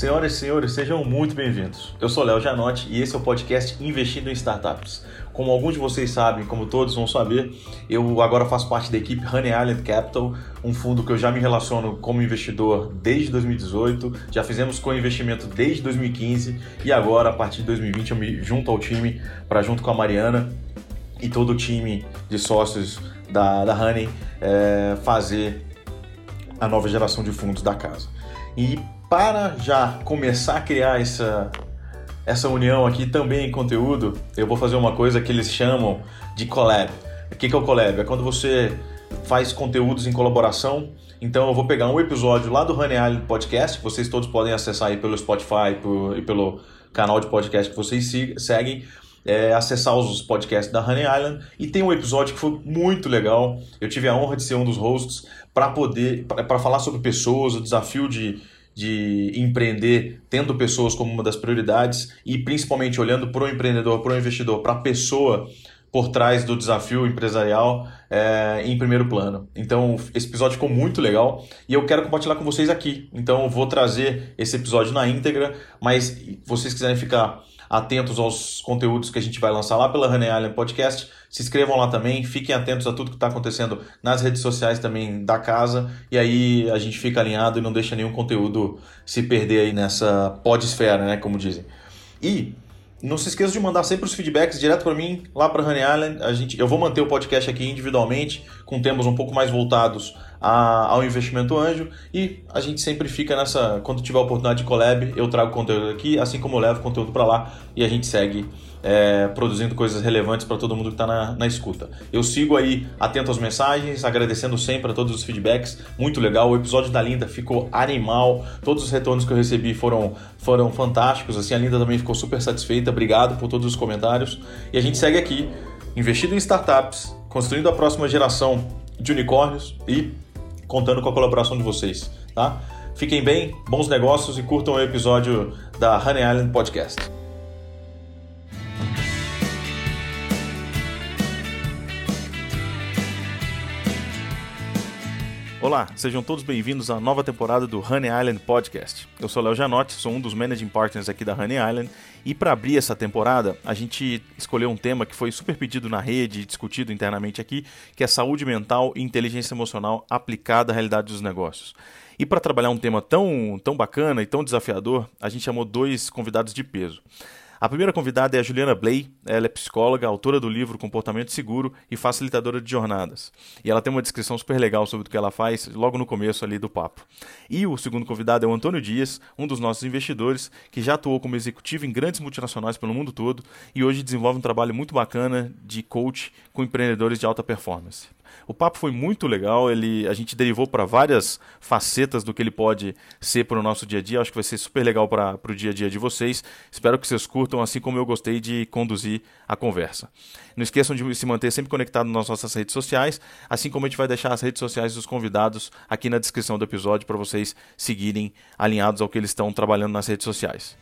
Senhoras e senhores, sejam muito bem-vindos. Eu sou Léo Janotti e esse é o podcast Investindo em Startups. Como alguns de vocês sabem, como todos vão saber, eu agora faço parte da equipe Honey Island Capital, um fundo que eu já me relaciono como investidor desde 2018, já fizemos co-investimento desde 2015 e agora, a partir de 2020, eu me junto ao time para, junto com a Mariana e todo o time de sócios da, da Honey, é, fazer a nova geração de fundos da casa. E para já começar a criar essa, essa união aqui também em conteúdo, eu vou fazer uma coisa que eles chamam de collab. O que, é o collab? É quando você faz conteúdos em colaboração. Então eu vou pegar um episódio lá do Honey Island Podcast, que vocês todos podem acessar aí pelo Spotify por, e pelo canal de podcast que vocês seguem. É, acessar os podcasts da Honey Island e tem um episódio que foi muito legal. Eu tive a honra de ser um dos hosts para poder para falar sobre pessoas, o desafio de, de empreender tendo pessoas como uma das prioridades e principalmente olhando para o empreendedor, para o investidor, para a pessoa por trás do desafio empresarial é, em primeiro plano. Então, esse episódio ficou muito legal e eu quero compartilhar com vocês aqui. Então, eu vou trazer esse episódio na íntegra, mas vocês quiserem ficar atentos aos conteúdos que a gente vai lançar lá pela Honey Island Podcast. Se inscrevam lá também, fiquem atentos a tudo que está acontecendo nas redes sociais também da casa, e aí a gente fica alinhado e não deixa nenhum conteúdo se perder aí nessa podesfera, né, como dizem. E não se esqueça de mandar sempre os feedbacks direto para mim, lá para Honey Island. A gente, eu vou manter o podcast aqui individualmente, com temas um pouco mais voltados a, ao investimento anjo. E a gente sempre fica nessa. Quando tiver a oportunidade de collab, eu trago conteúdo aqui, assim como eu levo conteúdo para lá e a gente segue é, produzindo coisas relevantes para todo mundo que está na, na escuta. Eu sigo aí atento às mensagens, agradecendo sempre a todos os feedbacks. Muito legal. O episódio da Linda ficou animal. Todos os retornos que eu recebi foram, foram fantásticos. Assim, a Linda também ficou super satisfeita. Obrigado por todos os comentários. E a gente segue aqui, investido em startups, construindo a próxima geração de unicórnios e contando com a colaboração de vocês, tá? Fiquem bem, bons negócios e curtam o episódio da Honey Island Podcast. Olá, sejam todos bem-vindos à nova temporada do Honey Island Podcast. Eu sou Léo Janotti, sou um dos managing partners aqui da Honey Island e para abrir essa temporada a gente escolheu um tema que foi super pedido na rede e discutido internamente aqui, que é saúde mental e inteligência emocional aplicada à realidade dos negócios. E para trabalhar um tema tão, tão bacana e tão desafiador, a gente chamou dois convidados de peso. A primeira convidada é a Juliana Blay, ela é psicóloga, autora do livro Comportamento Seguro e facilitadora de jornadas. E ela tem uma descrição super legal sobre o que ela faz logo no começo ali do papo. E o segundo convidado é o Antônio Dias, um dos nossos investidores, que já atuou como executivo em grandes multinacionais pelo mundo todo e hoje desenvolve um trabalho muito bacana de coach com empreendedores de alta performance. O papo foi muito legal, ele, a gente derivou para várias facetas do que ele pode ser para o nosso dia a dia. Acho que vai ser super legal para o dia a dia de vocês. Espero que vocês curtam, assim como eu gostei de conduzir a conversa. Não esqueçam de se manter sempre conectado nas nossas redes sociais, assim como a gente vai deixar as redes sociais dos convidados aqui na descrição do episódio para vocês seguirem alinhados ao que eles estão trabalhando nas redes sociais.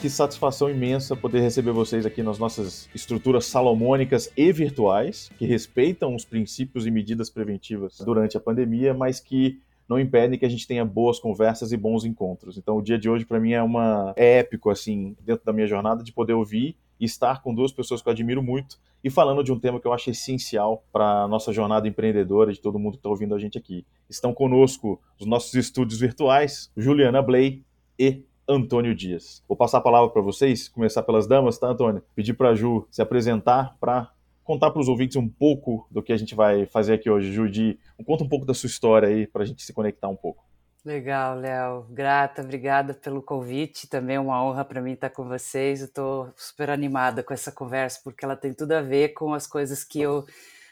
Que satisfação imensa poder receber vocês aqui nas nossas estruturas salomônicas e virtuais, que respeitam os princípios e medidas preventivas durante a pandemia, mas que não impedem que a gente tenha boas conversas e bons encontros. Então, o dia de hoje, para mim, é, uma, é épico, assim, dentro da minha jornada, de poder ouvir e estar com duas pessoas que eu admiro muito e falando de um tema que eu acho essencial para a nossa jornada empreendedora, de todo mundo que está ouvindo a gente aqui. Estão conosco os nossos estúdios virtuais, Juliana Blay e Antônio Dias. Vou passar a palavra para vocês, começar pelas damas, tá, Antônio? Pedir para a Ju se apresentar para contar para os ouvintes um pouco do que a gente vai fazer aqui hoje. Ju, de, conta um pouco da sua história aí para a gente se conectar um pouco. Legal, Léo. Grata, obrigada pelo convite. Também é uma honra para mim estar com vocês. Eu estou super animada com essa conversa porque ela tem tudo a ver com as coisas que eu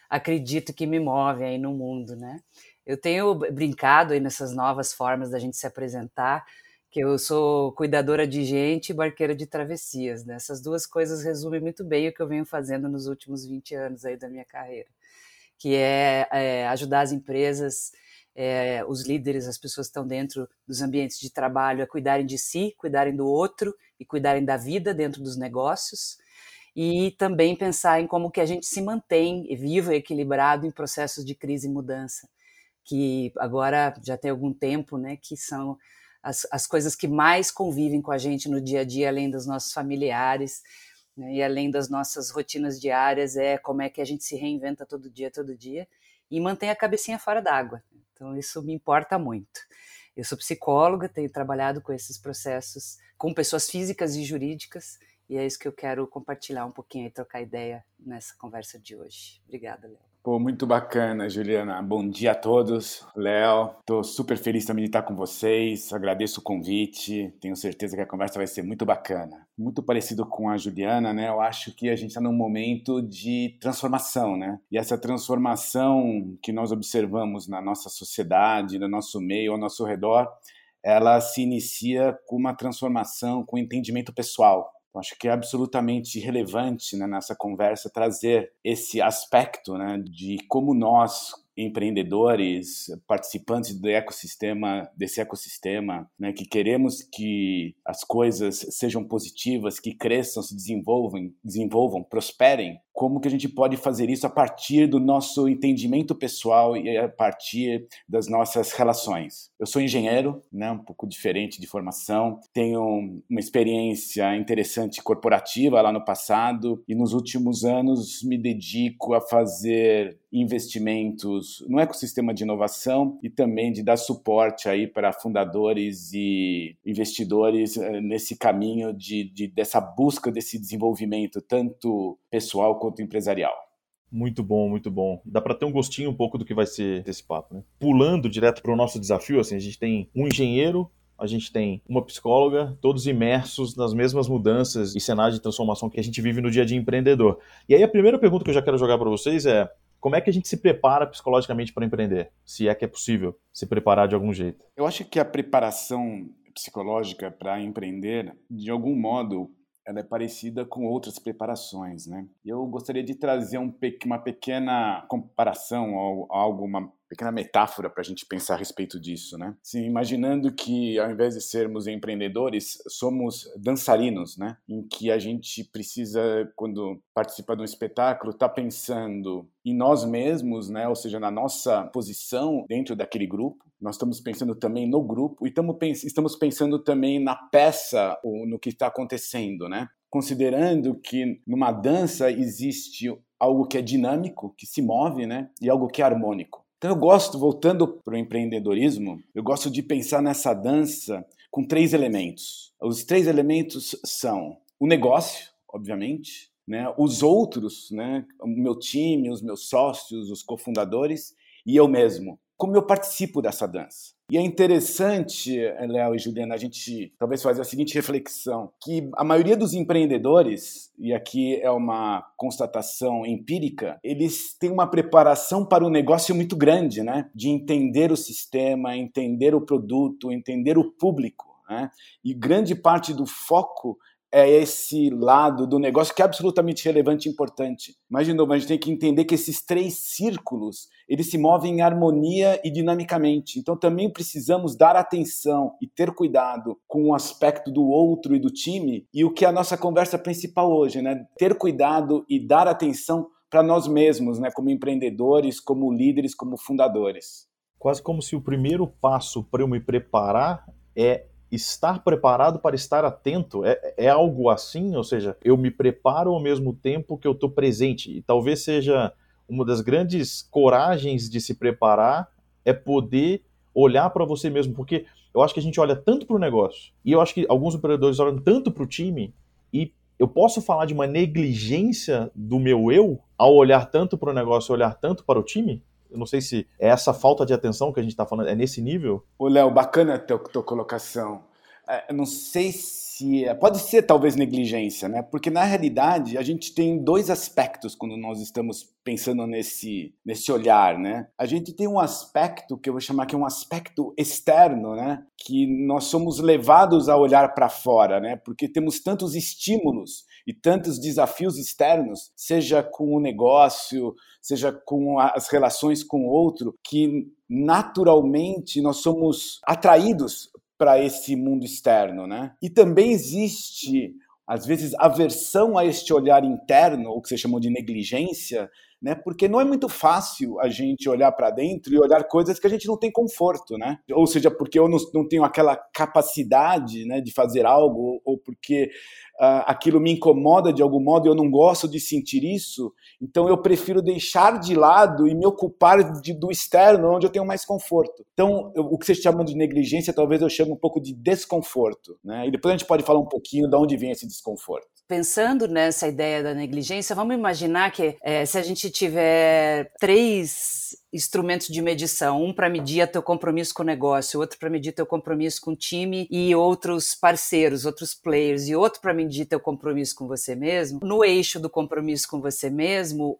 acredito que me movem aí no mundo, né? Eu tenho brincado aí nessas novas formas da gente se apresentar que eu sou cuidadora de gente e barqueira de travessias. Né? Essas duas coisas resumem muito bem o que eu venho fazendo nos últimos 20 anos aí da minha carreira, que é, é ajudar as empresas, é, os líderes, as pessoas que estão dentro dos ambientes de trabalho a cuidarem de si, cuidarem do outro e cuidarem da vida dentro dos negócios e também pensar em como que a gente se mantém vivo e equilibrado em processos de crise e mudança. que agora já tem algum tempo, né, que são as, as coisas que mais convivem com a gente no dia a dia, além dos nossos familiares, né, e além das nossas rotinas diárias, é como é que a gente se reinventa todo dia, todo dia, e mantém a cabecinha fora d'água. Então, isso me importa muito. Eu sou psicóloga, tenho trabalhado com esses processos com pessoas físicas e jurídicas, e é isso que eu quero compartilhar um pouquinho e trocar ideia nessa conversa de hoje. Obrigada, Léo. Pô, muito bacana, Juliana. Bom dia a todos. Léo, tô super feliz também de estar com vocês. Agradeço o convite. Tenho certeza que a conversa vai ser muito bacana. Muito parecido com a Juliana, né? Eu acho que a gente está num momento de transformação, né? E essa transformação que nós observamos na nossa sociedade, no nosso meio, ao nosso redor, ela se inicia com uma transformação, com entendimento pessoal então, acho que é absolutamente relevante né, nessa conversa trazer esse aspecto né, de como nós, empreendedores, participantes do ecossistema, desse ecossistema, né, que queremos que as coisas sejam positivas, que cresçam, se desenvolvam, desenvolvam, prosperem, como que a gente pode fazer isso a partir do nosso entendimento pessoal e a partir das nossas relações. Eu sou engenheiro, né, um pouco diferente de formação, tenho uma experiência interessante corporativa lá no passado e nos últimos anos me dedico a fazer investimentos no ecossistema de inovação e também de dar suporte aí para fundadores e investidores eh, nesse caminho de, de dessa busca desse desenvolvimento tanto pessoal quanto empresarial. Muito bom, muito bom. Dá para ter um gostinho um pouco do que vai ser esse papo, né? Pulando direto para o nosso desafio, assim, a gente tem um engenheiro, a gente tem uma psicóloga, todos imersos nas mesmas mudanças e cenário de transformação que a gente vive no dia a dia empreendedor. E aí a primeira pergunta que eu já quero jogar para vocês é: como é que a gente se prepara psicologicamente para empreender? Se é que é possível se preparar de algum jeito. Eu acho que a preparação psicológica para empreender, de algum modo, ela é parecida com outras preparações, né? Eu gostaria de trazer um, uma pequena comparação, algo, uma pequena metáfora para a gente pensar a respeito disso, né? Imaginando que ao invés de sermos empreendedores, somos dançarinos, né? Em que a gente precisa, quando participa de um espetáculo, tá pensando em nós mesmos, né? Ou seja, na nossa posição dentro daquele grupo. Nós estamos pensando também no grupo e estamos pensando também na peça, ou no que está acontecendo, né? Considerando que numa dança existe algo que é dinâmico, que se move, né? E algo que é harmônico. Então eu gosto, voltando para o empreendedorismo, eu gosto de pensar nessa dança com três elementos. Os três elementos são o negócio, obviamente, né, os outros, né, o meu time, os meus sócios, os cofundadores e eu mesmo. Como eu participo dessa dança? E é interessante, Léo e Juliana, a gente talvez fazer a seguinte reflexão: que a maioria dos empreendedores, e aqui é uma constatação empírica, eles têm uma preparação para o negócio muito grande, né? De entender o sistema, entender o produto, entender o público. Né? E grande parte do foco é esse lado do negócio que é absolutamente relevante e importante. Mas, de novo, a gente tem que entender que esses três círculos, eles se movem em harmonia e dinamicamente. Então, também precisamos dar atenção e ter cuidado com o aspecto do outro e do time e o que é a nossa conversa principal hoje, né? Ter cuidado e dar atenção para nós mesmos, né? Como empreendedores, como líderes, como fundadores. Quase como se o primeiro passo para eu me preparar é estar preparado para estar atento é, é algo assim, ou seja, eu me preparo ao mesmo tempo que eu estou presente. E talvez seja uma das grandes coragens de se preparar é poder olhar para você mesmo, porque eu acho que a gente olha tanto para o negócio e eu acho que alguns empreendedores olham tanto para o time e eu posso falar de uma negligência do meu eu ao olhar tanto para o negócio, olhar tanto para o time? Eu não sei se é essa falta de atenção que a gente está falando, é nesse nível? Ô, Léo, bacana a tua, tua colocação. É, eu não sei se. É, pode ser talvez negligência, né? Porque na realidade a gente tem dois aspectos quando nós estamos pensando nesse, nesse olhar, né? A gente tem um aspecto que eu vou chamar que é um aspecto externo, né? Que nós somos levados a olhar para fora, né? Porque temos tantos estímulos e tantos desafios externos, seja com o negócio, seja com as relações com o outro, que naturalmente nós somos atraídos para esse mundo externo, né? E também existe às vezes, aversão a este olhar interno, ou que você chamou de negligência, né? Porque não é muito fácil a gente olhar para dentro e olhar coisas que a gente não tem conforto, né? Ou seja, porque eu não, não tenho aquela capacidade, né, de fazer algo, ou porque aquilo me incomoda de algum modo eu não gosto de sentir isso, então eu prefiro deixar de lado e me ocupar de, do externo, onde eu tenho mais conforto. Então, eu, o que vocês chamam de negligência, talvez eu chame um pouco de desconforto, né? E depois a gente pode falar um pouquinho de onde vem esse desconforto. Pensando nessa ideia da negligência, vamos imaginar que é, se a gente tiver três instrumentos de medição, um para medir teu compromisso com o negócio, outro para medir teu compromisso com o time e outros parceiros, outros players, e outro para medir teu compromisso com você mesmo, no eixo do compromisso com você mesmo,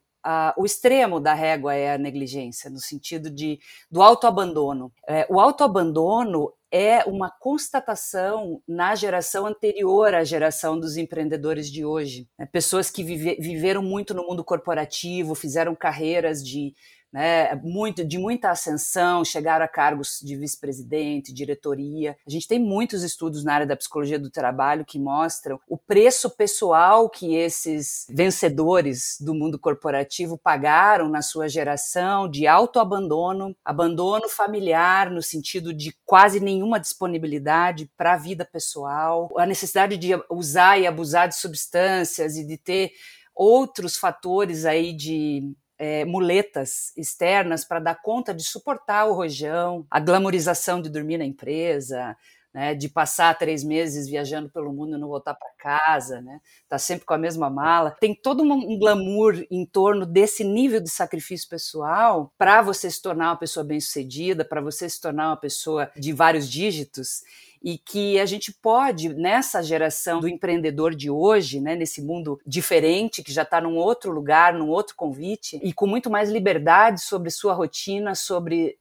o extremo da régua é a negligência, no sentido de do autoabandono. É, o autoabandono é uma constatação na geração anterior à geração dos empreendedores de hoje. Né? Pessoas que vive, viveram muito no mundo corporativo, fizeram carreiras de né, muito, de muita ascensão, chegaram a cargos de vice-presidente, diretoria. A gente tem muitos estudos na área da psicologia do trabalho que mostram o preço pessoal que esses vencedores do mundo corporativo pagaram na sua geração de autoabandono, abandono familiar no sentido de quase nenhuma disponibilidade para a vida pessoal, a necessidade de usar e abusar de substâncias e de ter outros fatores aí de é, muletas externas para dar conta de suportar o rojão, a glamorização de dormir na empresa, né, de passar três meses viajando pelo mundo e não voltar para casa, né, tá sempre com a mesma mala. Tem todo um glamour em torno desse nível de sacrifício pessoal para você se tornar uma pessoa bem-sucedida, para você se tornar uma pessoa de vários dígitos e que a gente pode, nessa geração do empreendedor de hoje, né, nesse mundo diferente, que já está num outro lugar, num outro convite, e com muito mais liberdade sobre sua rotina, sobre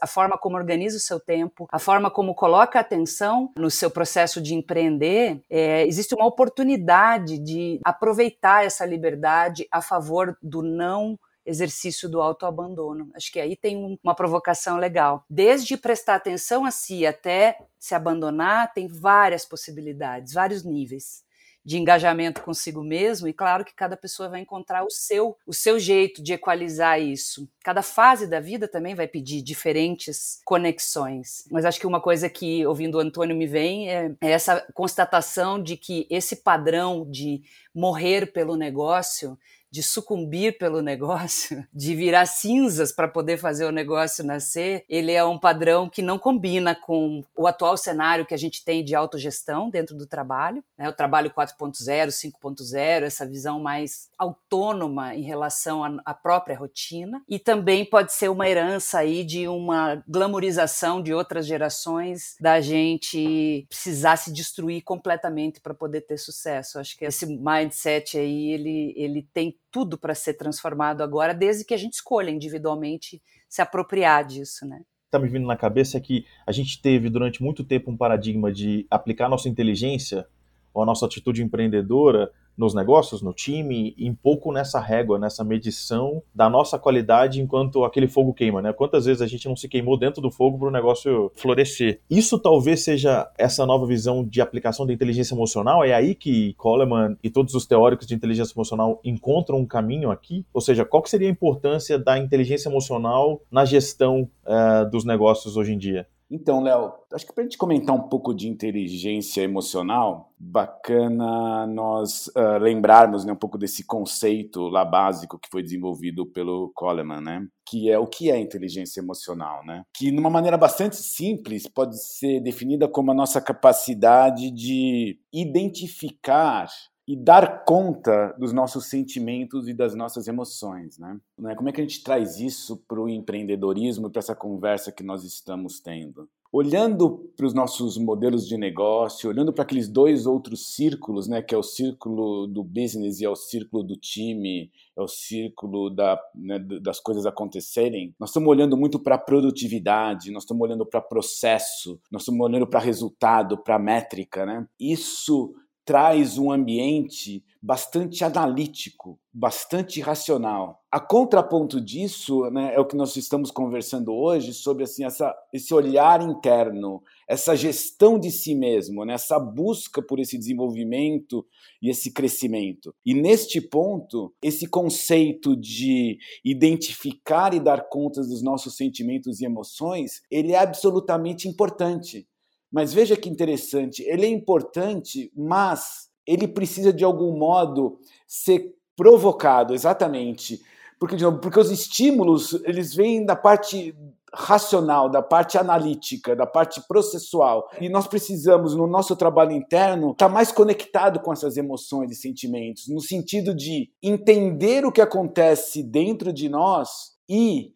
a forma como organiza o seu tempo, a forma como coloca atenção no seu processo de empreender, é, existe uma oportunidade de aproveitar essa liberdade a favor do não exercício do autoabandono. Acho que aí tem uma provocação legal. Desde prestar atenção a si até se abandonar, tem várias possibilidades, vários níveis de engajamento consigo mesmo e claro que cada pessoa vai encontrar o seu o seu jeito de equalizar isso. Cada fase da vida também vai pedir diferentes conexões. Mas acho que uma coisa que ouvindo o Antônio me vem é, é essa constatação de que esse padrão de morrer pelo negócio de sucumbir pelo negócio, de virar cinzas para poder fazer o negócio nascer, ele é um padrão que não combina com o atual cenário que a gente tem de autogestão dentro do trabalho, né? o trabalho 4.0, 5.0, essa visão mais autônoma em relação à própria rotina, e também pode ser uma herança aí de uma glamorização de outras gerações da gente precisar se destruir completamente para poder ter sucesso. Acho que esse mindset aí ele, ele tem tudo para ser transformado agora, desde que a gente escolha individualmente se apropriar disso, né? Está me vindo na cabeça é que a gente teve durante muito tempo um paradigma de aplicar nossa inteligência ou a nossa atitude empreendedora nos negócios, no time, e um pouco nessa régua, nessa medição da nossa qualidade enquanto aquele fogo queima, né? Quantas vezes a gente não se queimou dentro do fogo para o negócio florescer? Isso talvez seja essa nova visão de aplicação da inteligência emocional. É aí que Coleman e todos os teóricos de inteligência emocional encontram um caminho aqui. Ou seja, qual que seria a importância da inteligência emocional na gestão uh, dos negócios hoje em dia? Então, Léo, acho que para a gente comentar um pouco de inteligência emocional, bacana nós uh, lembrarmos né, um pouco desse conceito lá básico que foi desenvolvido pelo Coleman, né? Que é o que é inteligência emocional, né? Que, de uma maneira bastante simples, pode ser definida como a nossa capacidade de identificar e dar conta dos nossos sentimentos e das nossas emoções, né? né? Como é que a gente traz isso para o empreendedorismo, para essa conversa que nós estamos tendo? Olhando para os nossos modelos de negócio, olhando para aqueles dois outros círculos, né, que é o círculo do business e é o círculo do time, é o círculo da, né, das coisas acontecerem, nós estamos olhando muito para produtividade, nós estamos olhando para processo, nós estamos olhando para resultado, para métrica, né? Isso traz um ambiente bastante analítico bastante racional. A contraponto disso, né, é o que nós estamos conversando hoje sobre assim essa, esse olhar interno, essa gestão de si mesmo, né, essa busca por esse desenvolvimento e esse crescimento. E neste ponto, esse conceito de identificar e dar conta dos nossos sentimentos e emoções, ele é absolutamente importante. Mas veja que interessante, ele é importante, mas ele precisa de algum modo ser provocado, exatamente. Porque, porque os estímulos, eles vêm da parte racional, da parte analítica, da parte processual. E nós precisamos, no nosso trabalho interno, estar tá mais conectado com essas emoções e sentimentos, no sentido de entender o que acontece dentro de nós e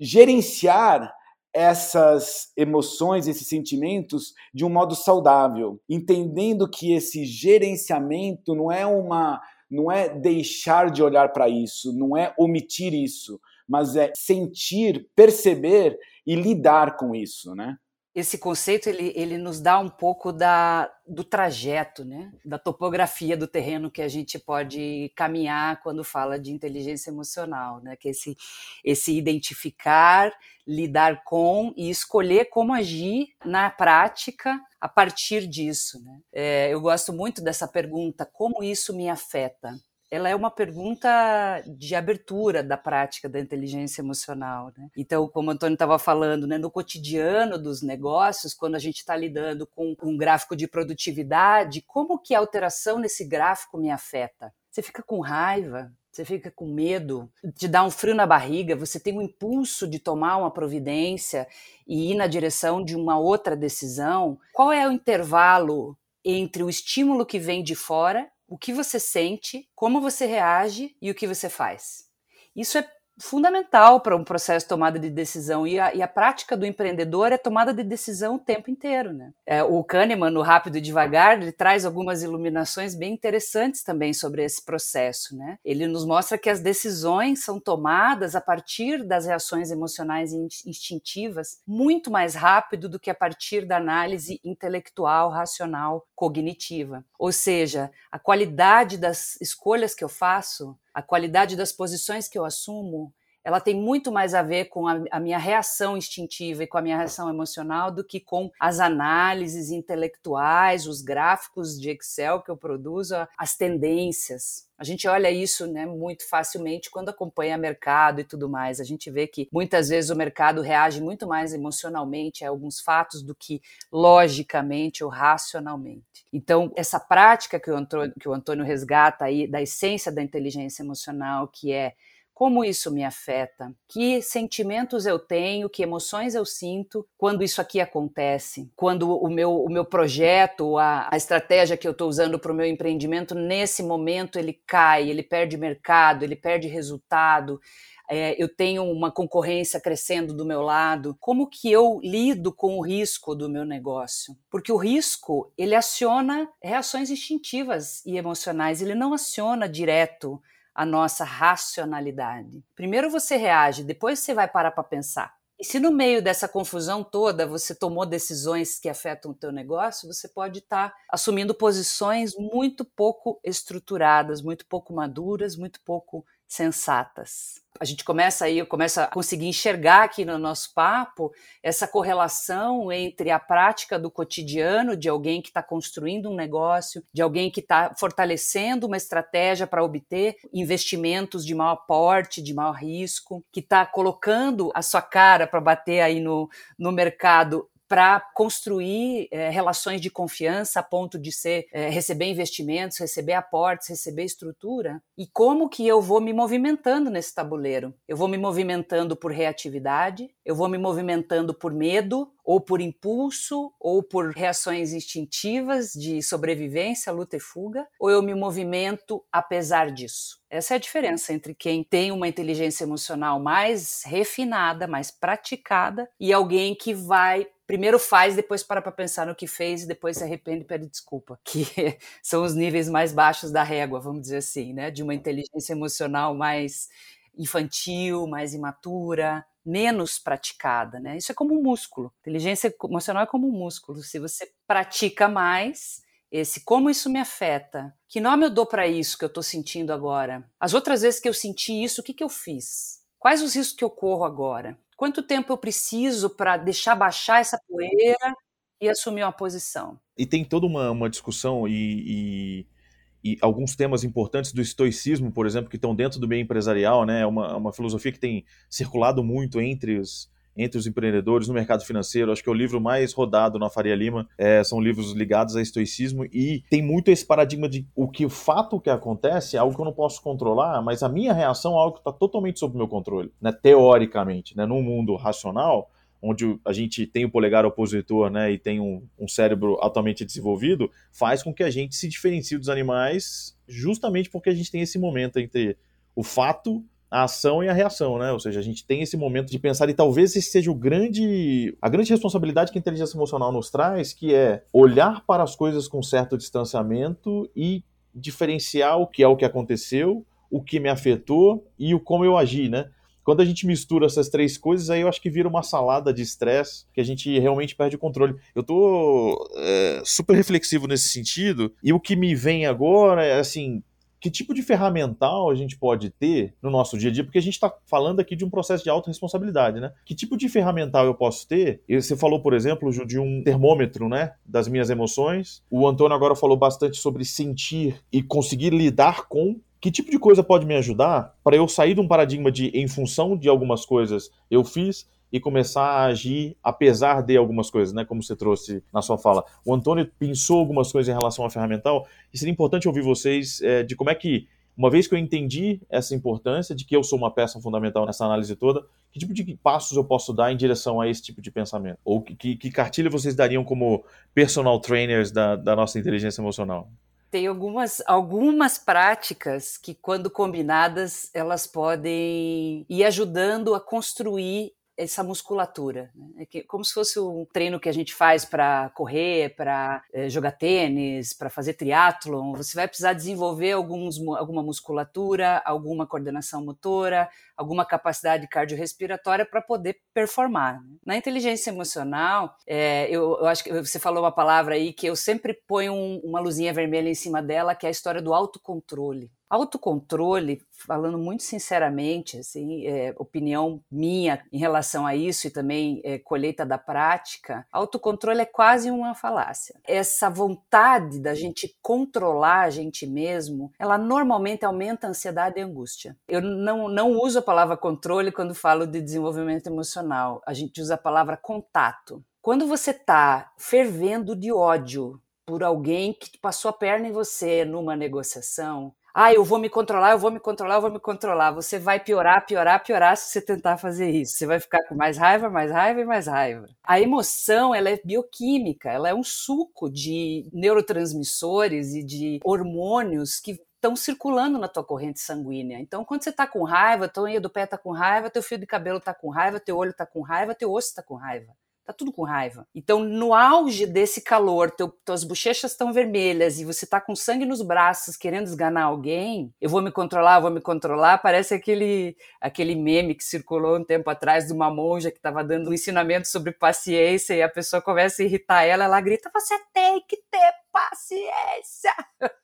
gerenciar essas emoções, esses sentimentos de um modo saudável, entendendo que esse gerenciamento não é uma não é deixar de olhar para isso, não é omitir isso, mas é sentir, perceber e lidar com isso, né? Esse conceito ele, ele nos dá um pouco da, do trajeto, né? da topografia do terreno que a gente pode caminhar quando fala de inteligência emocional, né? que é esse, esse identificar, lidar com e escolher como agir na prática a partir disso. Né? É, eu gosto muito dessa pergunta: como isso me afeta? Ela é uma pergunta de abertura da prática da inteligência emocional. Né? Então, como o Antônio estava falando, né, no cotidiano dos negócios, quando a gente está lidando com um gráfico de produtividade, como que a alteração nesse gráfico me afeta? Você fica com raiva, você fica com medo, te dá um frio na barriga, você tem um impulso de tomar uma providência e ir na direção de uma outra decisão. Qual é o intervalo entre o estímulo que vem de fora, o que você sente, como você reage e o que você faz? Isso é fundamental para um processo de tomada de decisão e a, e a, prática do empreendedor é tomada de decisão o tempo inteiro, né? É, o Kahneman, no Rápido e Devagar, ele traz algumas iluminações bem interessantes também sobre esse processo, né? Ele nos mostra que as decisões são tomadas a partir das reações emocionais e instintivas muito mais rápido do que a partir da análise intelectual, racional, cognitiva. Ou seja, a qualidade das escolhas que eu faço a qualidade das posições que eu assumo, ela tem muito mais a ver com a, a, minha reação instintiva e com a minha reação emocional do que com as análises intelectuais, os gráficos de Excel que eu produzo, as tendências. A gente olha isso né, muito facilmente quando acompanha mercado e tudo mais. A gente vê que muitas vezes o mercado reage muito mais emocionalmente a alguns fatos do que logicamente ou racionalmente. Então, essa prática que o Antônio, que o Antônio resgata aí da essência da inteligência emocional, que é como isso me afeta? Que sentimentos eu tenho, que emoções eu sinto quando isso aqui acontece? Quando o meu, o meu projeto, a, a estratégia que eu estou usando para o meu empreendimento, nesse momento ele cai, ele perde mercado, ele perde resultado. É, eu tenho uma concorrência crescendo do meu lado. Como que eu lido com o risco do meu negócio? Porque o risco ele aciona reações instintivas e emocionais. Ele não aciona direto a nossa racionalidade. Primeiro você reage, depois você vai parar para pensar. E se no meio dessa confusão toda você tomou decisões que afetam o teu negócio, você pode estar tá assumindo posições muito pouco estruturadas, muito pouco maduras, muito pouco sensatas. A gente começa aí, eu começo a conseguir enxergar aqui no nosso papo essa correlação entre a prática do cotidiano de alguém que está construindo um negócio, de alguém que está fortalecendo uma estratégia para obter investimentos de maior porte, de maior risco, que está colocando a sua cara para bater aí no, no mercado para construir é, relações de confiança a ponto de ser é, receber investimentos, receber aportes, receber estrutura. E como que eu vou me movimentando nesse tabuleiro? Eu vou me movimentando por reatividade, eu vou me movimentando por medo, ou por impulso, ou por reações instintivas de sobrevivência, luta e fuga, ou eu me movimento apesar disso. Essa é a diferença entre quem tem uma inteligência emocional mais refinada, mais praticada, e alguém que vai primeiro faz, depois para para pensar no que fez e depois se arrepende e pede desculpa, que são os níveis mais baixos da régua, vamos dizer assim, né, de uma inteligência emocional mais infantil, mais imatura, menos praticada, né? Isso é como um músculo. Inteligência emocional é como um músculo. Se você pratica mais, esse como isso me afeta, que nome eu dou para isso que eu estou sentindo agora. As outras vezes que eu senti isso, o que, que eu fiz? Quais os riscos que eu corro agora? Quanto tempo eu preciso para deixar baixar essa poeira e assumir uma posição? E tem toda uma, uma discussão e, e, e, alguns temas importantes do estoicismo, por exemplo, que estão dentro do meio empresarial, né? É uma, uma filosofia que tem circulado muito entre os, entre os empreendedores no mercado financeiro. Acho que é o livro mais rodado na Faria Lima. É, são livros ligados a estoicismo e tem muito esse paradigma de o que o fato que acontece é algo que eu não posso controlar, mas a minha reação é algo que está totalmente sob meu controle, né? Teoricamente, né? Num mundo racional, onde a gente tem o polegar opositor né, e tem um, um, cérebro altamente desenvolvido, faz com que a gente se diferencie dos animais justamente porque a gente tem esse momento entre o fato a ação e a reação, né? Ou seja, a gente tem esse momento de pensar e talvez esse seja o grande, a grande responsabilidade que a inteligência emocional nos traz, que é olhar para as coisas com certo distanciamento e diferenciar o que é o que aconteceu, o que me afetou e o como eu agi, né? Quando a gente mistura essas três coisas, aí eu acho que vira uma salada de estresse que a gente realmente perde o controle. Eu tô é, super reflexivo nesse sentido, e o que me vem agora é assim: que tipo de ferramental a gente pode ter no nosso dia a dia, porque a gente está falando aqui de um processo de autorresponsabilidade, né? Que tipo de ferramental eu posso ter? Você falou, por exemplo, de um termômetro, né? Das minhas emoções. O Antônio agora falou bastante sobre sentir e conseguir lidar com. Que tipo de coisa pode me ajudar para eu sair de um paradigma de, em função de algumas coisas, eu fiz e começar a agir apesar de algumas coisas, né? Como você trouxe na sua fala. O Antônio pensou algumas coisas em relação à ferramental e seria importante ouvir vocês é, de como é que, uma vez que eu entendi essa importância de que eu sou uma peça fundamental nessa análise toda, que tipo de passos eu posso dar em direção a esse tipo de pensamento? Ou que, que, cartilha vocês dariam como personal trainers da, da nossa inteligência emocional? tem algumas, algumas práticas que, quando combinadas, elas podem ir ajudando a construir essa musculatura. Né? É como se fosse um treino que a gente faz para correr, para é, jogar tênis, para fazer triatlon. Você vai precisar desenvolver alguns, alguma musculatura, alguma coordenação motora, alguma capacidade cardiorrespiratória para poder performar. Né? Na inteligência emocional, é, eu, eu, acho que você falou uma palavra aí que eu sempre ponho um, uma luzinha vermelha em cima dela, que é a história do autocontrole. Autocontrole, falando muito sinceramente, assim, é, opinião minha em relação a isso e também é, colheita da prática, autocontrole é quase uma falácia. Essa vontade da gente controlar a gente mesmo, ela normalmente aumenta a ansiedade e a angústia. Eu não, não uso a palavra controle quando falo de desenvolvimento emocional, a gente usa a palavra contato. Quando você está fervendo de ódio por alguém que passou a perna em você numa negociação, ah, eu vou me controlar, eu vou me controlar, eu vou me controlar. Você vai piorar, piorar, piorar se você tentar fazer isso. Você vai ficar com mais raiva, mais raiva e mais raiva. A emoção, ela é bioquímica, ela é um suco de neurotransmissores e de hormônios que estão circulando na tua corrente sanguínea. Então, quando você está com raiva, tua unha do pé está com raiva, teu fio de cabelo está com raiva, teu olho está com raiva, teu osso está com raiva. Tá tudo com raiva. Então, no auge desse calor, teu, tuas bochechas estão vermelhas e você tá com sangue nos braços querendo esganar alguém, eu vou me controlar, vou me controlar. Parece aquele, aquele meme que circulou um tempo atrás de uma monja que estava dando um ensinamento sobre paciência e a pessoa começa a irritar ela, ela grita: Você tem que ter paciência!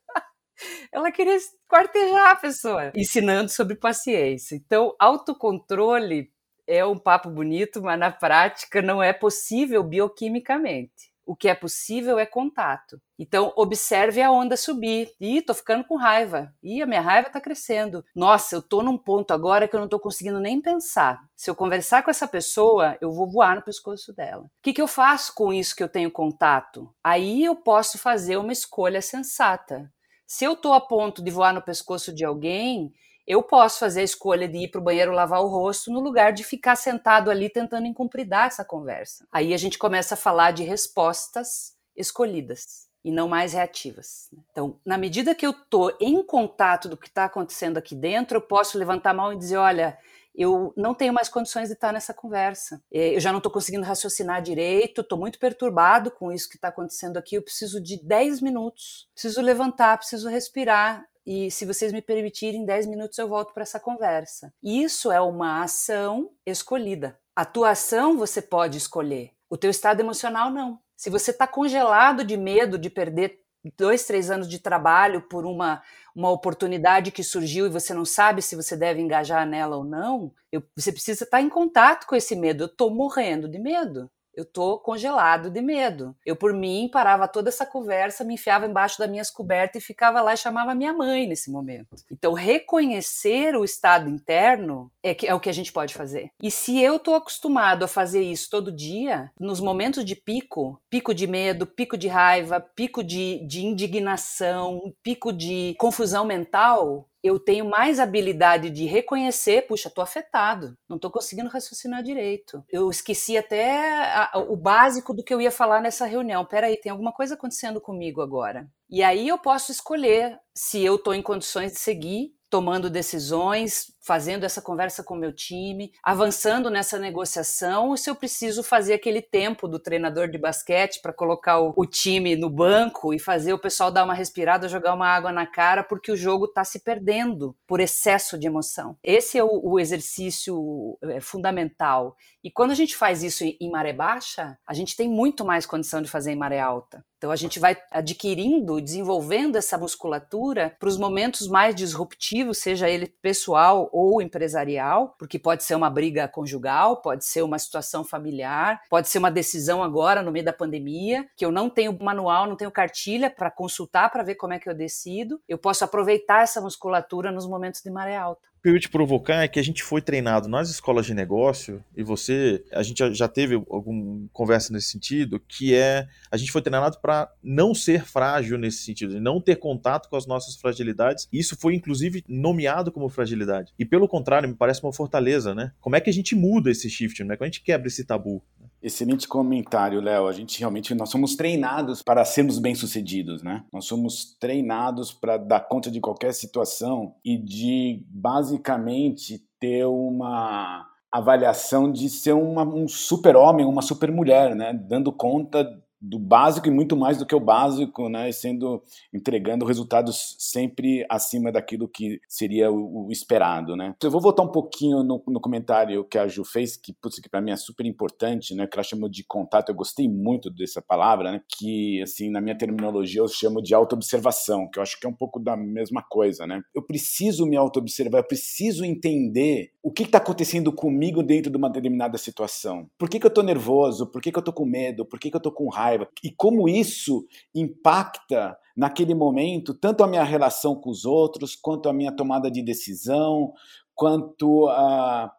Ela queria quartejar a pessoa, ensinando sobre paciência. Então, autocontrole é um papo bonito, mas na prática não é possível bioquimicamente. O que é possível é contato. Então, observe a onda subir. Ih, tô ficando com raiva. Ih, a minha raiva tá crescendo. Nossa, eu tô num ponto agora que eu não tô conseguindo nem pensar. Se eu conversar com essa pessoa, eu vou voar no pescoço dela. O que, que eu faço com isso que eu tenho contato? Aí eu posso fazer uma escolha sensata. Se eu tô a ponto de voar no pescoço de alguém, eu posso fazer a escolha de ir para o banheiro lavar o rosto no lugar de ficar sentado ali tentando incumpridar essa conversa. Aí a gente começa a falar de respostas escolhidas e não mais reativas. Né? Então, na medida que eu estou em contato do que está acontecendo aqui dentro, eu posso levantar a mão e dizer: olha, eu não tenho mais condições de estar nessa conversa. É, eu já não estou conseguindo raciocinar direito, estou muito perturbado com isso que está acontecendo aqui. Eu preciso de 10 minutos, preciso levantar, preciso respirar e se vocês me permitirem, 10 minutos eu volto para essa conversa. Isso é uma ação escolhida. A tua ação você pode escolher, o teu estado emocional não. Se você está congelado de medo de perder dois, três anos de trabalho por uma, uma oportunidade que surgiu e você não sabe se você deve engajar nela ou não, eu, você precisa estar em contato com esse medo. Eu estou morrendo de medo. Eu tô congelado de medo. Eu, por mim, parava toda essa conversa, me enfiava embaixo das minhas cobertas e ficava lá e chamava minha mãe nesse momento. Então, reconhecer o estado interno é, que, é o que a gente pode fazer. E se eu tô acostumado a fazer isso todo dia, nos momentos de pico, pico de medo, pico de raiva, pico de, de indignação, pico de confusão mental, eu tenho mais habilidade de reconhecer, puxa, tô afetado, não tô conseguindo raciocinar direito. Eu esqueci até a, o básico do que eu ia falar nessa reunião. Peraí, tem alguma coisa acontecendo comigo agora. E aí eu posso escolher se eu tô em condições de seguir tomando decisões, fazendo essa conversa com o meu time, avançando nessa negociação, ou se eu preciso fazer aquele tempo do treinador de basquete para colocar o, o, time no banco e fazer o pessoal dar uma respirada, jogar uma água na cara, porque o jogo está se perdendo por excesso de emoção. Esse é o, o exercício é, fundamental. E quando a gente faz isso em, em maré baixa, a gente tem muito mais condição de fazer em maré alta. Então a gente vai adquirindo, desenvolvendo essa musculatura para os momentos mais disruptivos, seja ele pessoal ou empresarial, porque pode ser uma briga conjugal, pode ser uma situação familiar, pode ser uma decisão agora no meio da pandemia, que eu não tenho manual, não tenho cartilha para consultar para ver como é que eu decido. Eu posso aproveitar essa musculatura nos momentos de maré alta que eu ia te provocar é que a gente foi treinado nas escolas de negócio, e você, a gente já teve alguma conversa nesse sentido, que é a gente foi treinado para não ser frágil nesse sentido, não ter contato com as nossas fragilidades. Isso foi inclusive nomeado como fragilidade. E pelo contrário, me parece uma fortaleza, né? Como é que a gente muda esse shift, né? Como a gente quebra esse tabu? Excelente comentário, Léo. A gente realmente nós somos treinados para sermos bem-sucedidos, né? Nós somos treinados para dar conta de qualquer situação e de basicamente ter uma avaliação de ser uma, um super-homem, uma super-mulher, né? Dando conta do básico e muito mais do que o básico, né, sendo entregando resultados sempre acima daquilo que seria o, o esperado, né. Eu vou voltar um pouquinho no, no comentário que a Ju fez, que putz, que para mim é super importante, né, que ela chamou de contato. Eu gostei muito dessa palavra, né, que assim na minha terminologia eu chamo de autoobservação, que eu acho que é um pouco da mesma coisa, né. Eu preciso me autoobservar, eu preciso entender o que está acontecendo comigo dentro de uma determinada situação. Por que, que eu estou nervoso? Por que, que eu estou com medo? Por que, que eu estou com raiva? E como isso impacta naquele momento tanto a minha relação com os outros, quanto a minha tomada de decisão, quanto a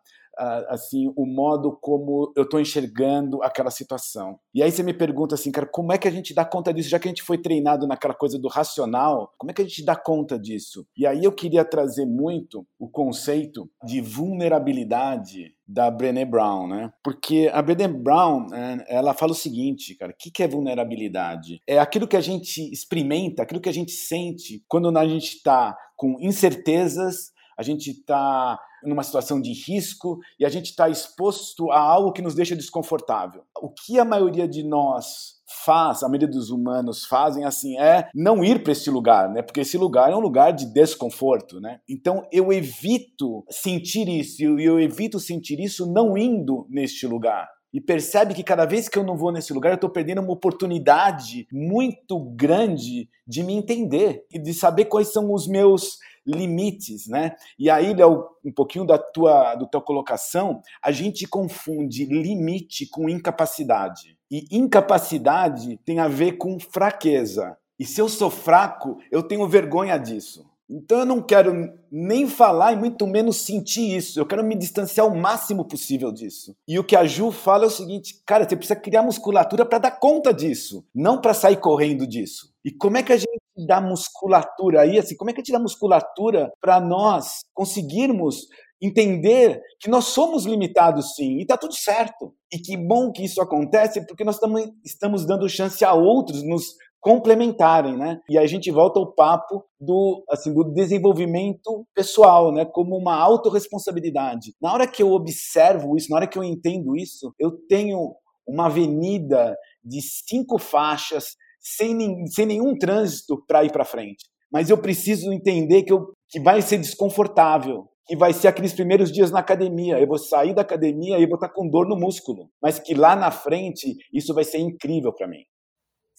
assim o modo como eu estou enxergando aquela situação. E aí você me pergunta assim, cara, como é que a gente dá conta disso? Já que a gente foi treinado naquela coisa do racional, como é que a gente dá conta disso? E aí eu queria trazer muito o conceito de vulnerabilidade da Brené Brown, né? Porque a Brené Brown, é, ela fala o seguinte, cara, o que é vulnerabilidade? É aquilo que a gente experimenta, aquilo que a gente sente quando a gente está com incertezas, a gente está numa situação de risco e a gente está exposto a algo que nos deixa desconfortável. O que a maioria de nós faz, a maioria dos humanos fazem assim, é não ir para esse lugar, né? Porque esse lugar é um lugar de desconforto, né? Então eu evito sentir isso, e eu evito sentir isso não indo neste lugar e percebe que cada vez que eu não vou nesse lugar, eu estou perdendo uma oportunidade muito grande de me entender e de saber quais são os meus limites, né? E aí, Léo, um pouquinho da tua, do tua colocação, a gente confunde limite com incapacidade. E incapacidade tem a ver com fraqueza. E se eu sou fraco, eu tenho vergonha disso. Então eu não quero nem falar e muito menos sentir isso. Eu quero me distanciar o máximo possível disso. E o que a Ju fala é o seguinte, cara, você precisa criar musculatura para dar conta disso, não para sair correndo disso. E como é que a gente dá musculatura aí, assim, como é que a gente dá musculatura para nós conseguirmos entender que nós somos limitados sim, e tá tudo certo. E que bom que isso acontece, porque nós estamos dando chance a outros nos complementarem, né? E a gente volta ao papo do assim do desenvolvimento pessoal, né? Como uma autorresponsabilidade. Na hora que eu observo isso, na hora que eu entendo isso, eu tenho uma avenida de cinco faixas sem, sem nenhum trânsito para ir para frente. Mas eu preciso entender que, eu, que vai ser desconfortável, que vai ser aqueles primeiros dias na academia. Eu vou sair da academia e vou estar com dor no músculo, mas que lá na frente isso vai ser incrível para mim.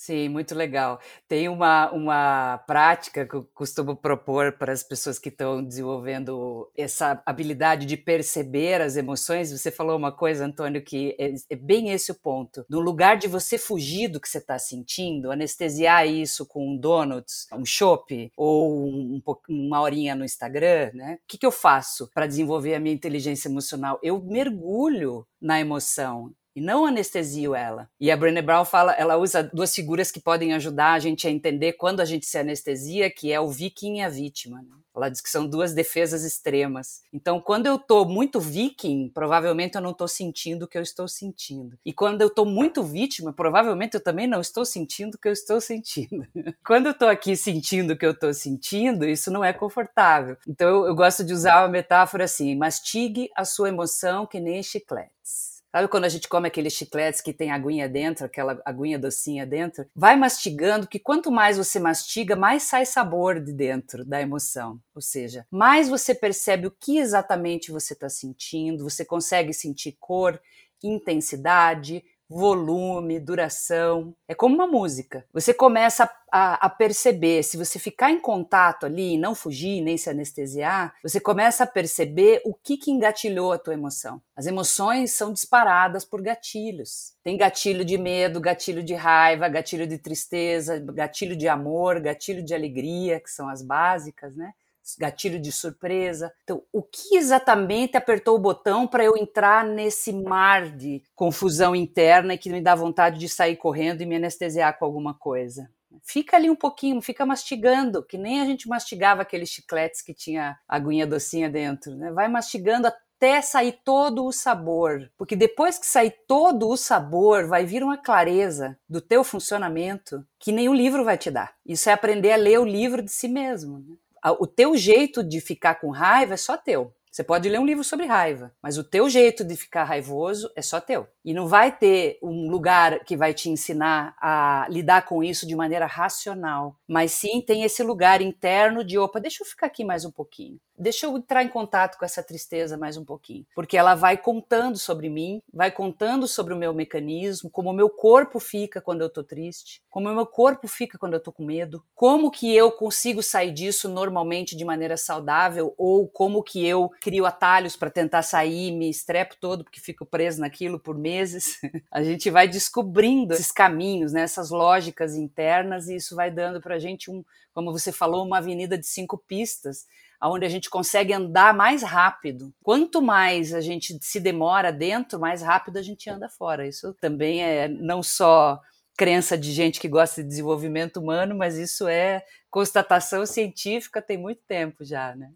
Sim, muito legal. Tem uma, uma prática que eu costumo propor para as pessoas que estão desenvolvendo essa habilidade de perceber as emoções. Você falou uma coisa, Antônio, que é, é bem esse o ponto. No lugar de você fugir do que você está sentindo, anestesiar isso com um donuts, um chopp ou um, uma horinha no Instagram, né? O que, que eu faço para desenvolver a minha inteligência emocional? Eu mergulho na emoção e não anestesio ela. E a Brené Brown fala, ela usa duas figuras que podem ajudar a gente a entender quando a gente se anestesia, que é o viking e a vítima. Né? Ela diz que são duas defesas extremas. Então, quando eu estou muito viking, provavelmente eu não estou sentindo o que eu estou sentindo. E quando eu estou muito vítima, provavelmente eu também não estou sentindo o que eu estou sentindo. quando eu estou aqui sentindo o que eu estou sentindo, isso não é confortável. Então, eu, eu gosto de usar uma metáfora assim: mastigue a sua emoção que nem chicletes. Sabe quando a gente come aqueles chicletes que tem aguinha dentro, aquela aguinha docinha dentro? Vai mastigando, que quanto mais você mastiga, mais sai sabor de dentro da emoção. Ou seja, mais você percebe o que exatamente você está sentindo, você consegue sentir cor, intensidade, volume, duração. É como uma música. Você começa a, a, perceber, se você ficar em contato ali não fugir, nem se anestesiar, você começa a perceber o que, que engatilhou a tua emoção. As emoções são disparadas por gatilhos. Tem gatilho de medo, gatilho de raiva, gatilho de tristeza, gatilho de amor, gatilho de alegria, que são as básicas, né? Gatilho de surpresa. Então, o que exatamente apertou o botão para eu entrar nesse mar de confusão interna e que me dá vontade de sair correndo e me anestesiar com alguma coisa? Fica ali um pouquinho, fica mastigando, que nem a gente mastigava aqueles chicletes que tinha aguinha docinha dentro, né? Vai mastigando até sair todo o sabor, porque depois que sair todo o sabor, vai vir uma clareza do teu funcionamento que nenhum livro vai te dar. Isso é aprender a ler o livro de si mesmo. Né? O teu jeito de ficar com raiva é só teu. Você pode ler um livro sobre raiva, mas o teu jeito de ficar raivoso é só teu. E não vai ter um lugar que vai te ensinar a lidar com isso de maneira racional, mas sim tem esse lugar interno de opa, deixa eu ficar aqui mais um pouquinho deixa eu entrar em contato com essa tristeza mais um pouquinho, porque ela vai contando sobre mim, vai contando sobre o meu mecanismo, como o meu corpo fica quando eu estou triste, como o meu corpo fica quando eu estou com medo, como que eu consigo sair disso normalmente de maneira saudável ou como que eu crio atalhos para tentar sair, me estrepo todo porque fico preso naquilo por meses. A gente vai descobrindo esses caminhos, né, essas lógicas internas e isso vai dando para a gente um, como você falou, uma avenida de cinco pistas onde a gente consegue andar mais rápido. Quanto mais a gente se demora dentro, mais rápido a gente anda fora. Isso também é não só crença de gente que gosta de desenvolvimento humano, mas isso é constatação científica tem muito tempo já, né?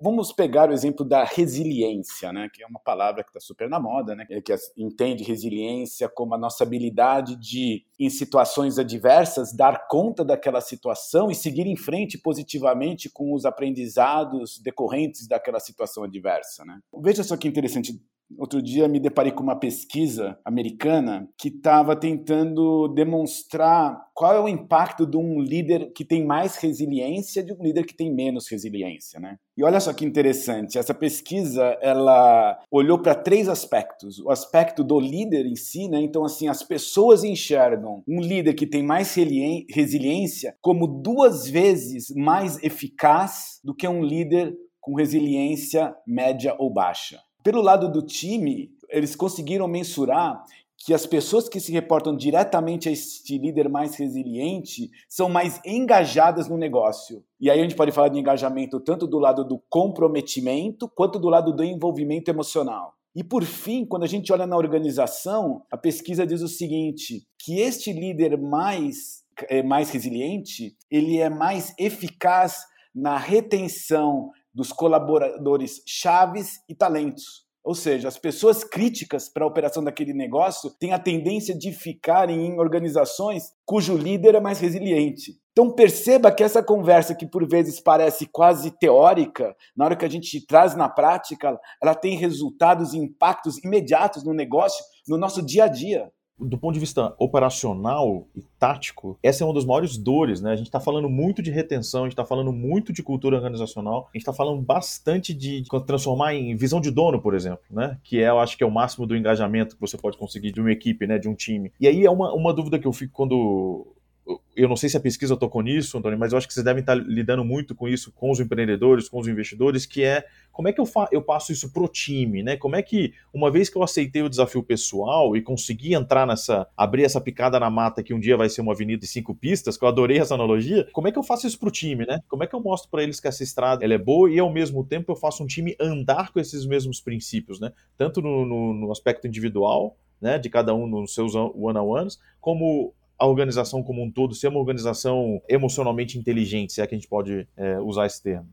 Vamos pegar o exemplo da resiliência, né, que é uma palavra que está super na moda, né, que entende resiliência como a nossa habilidade de, em situações adversas, dar conta daquela situação e seguir em frente positivamente com os aprendizados decorrentes daquela situação adversa. Né. Veja só que interessante, Outro dia me deparei com uma pesquisa americana que estava tentando demonstrar qual é o impacto de um líder que tem mais resiliência de um líder que tem menos resiliência, né? E olha só que interessante, essa pesquisa ela olhou para três aspectos. O aspecto do líder em si, né? Então assim, as pessoas enxergam um líder que tem mais resiliência como duas vezes mais eficaz do que um líder com resiliência média ou baixa. Pelo lado do time, eles conseguiram mensurar que as pessoas que se reportam diretamente a este líder mais resiliente são mais engajadas no negócio. E aí a gente pode falar de engajamento tanto do lado do comprometimento quanto do lado do envolvimento emocional. E por fim, quando a gente olha na organização, a pesquisa diz o seguinte, que este líder mais é, mais resiliente, ele é mais eficaz na retenção dos colaboradores chaves e talentos. Ou seja, as pessoas críticas para a operação daquele negócio têm a tendência de ficarem em organizações cujo líder é mais resiliente. Então perceba que essa conversa que por vezes parece quase teórica, na hora que a gente traz na prática, ela tem resultados e impactos imediatos no negócio, no nosso dia a dia do ponto de vista operacional e tático, essa é uma das maiores dores, né? A gente está falando muito de retenção, a gente está falando muito de cultura organizacional, a gente está falando bastante de transformar em visão de dono, por exemplo, né? Que é, eu acho que é o máximo do engajamento que você pode conseguir de uma equipe, né? De um time. E aí é uma, uma dúvida que eu fico quando eu não sei se a pesquisa tocou nisso, Antônio, mas eu acho que vocês devem estar lidando muito com isso, com os empreendedores, com os investidores, que é como é que eu, eu passo isso pro time, né? Como é que, uma vez que eu aceitei o desafio pessoal e consegui entrar nessa, abrir essa picada na mata que um dia vai ser uma avenida de cinco pistas, que eu adorei essa analogia, como é que eu faço isso pro time, né? Como é que eu mostro para eles que essa estrada ela é boa e ao mesmo tempo eu faço um time andar com esses mesmos princípios, né? Tanto no, no, no aspecto individual, né, de cada um nos seus one-on-ones, como a organização como um todo ser uma organização emocionalmente inteligente, se é que a gente pode é, usar esse termo.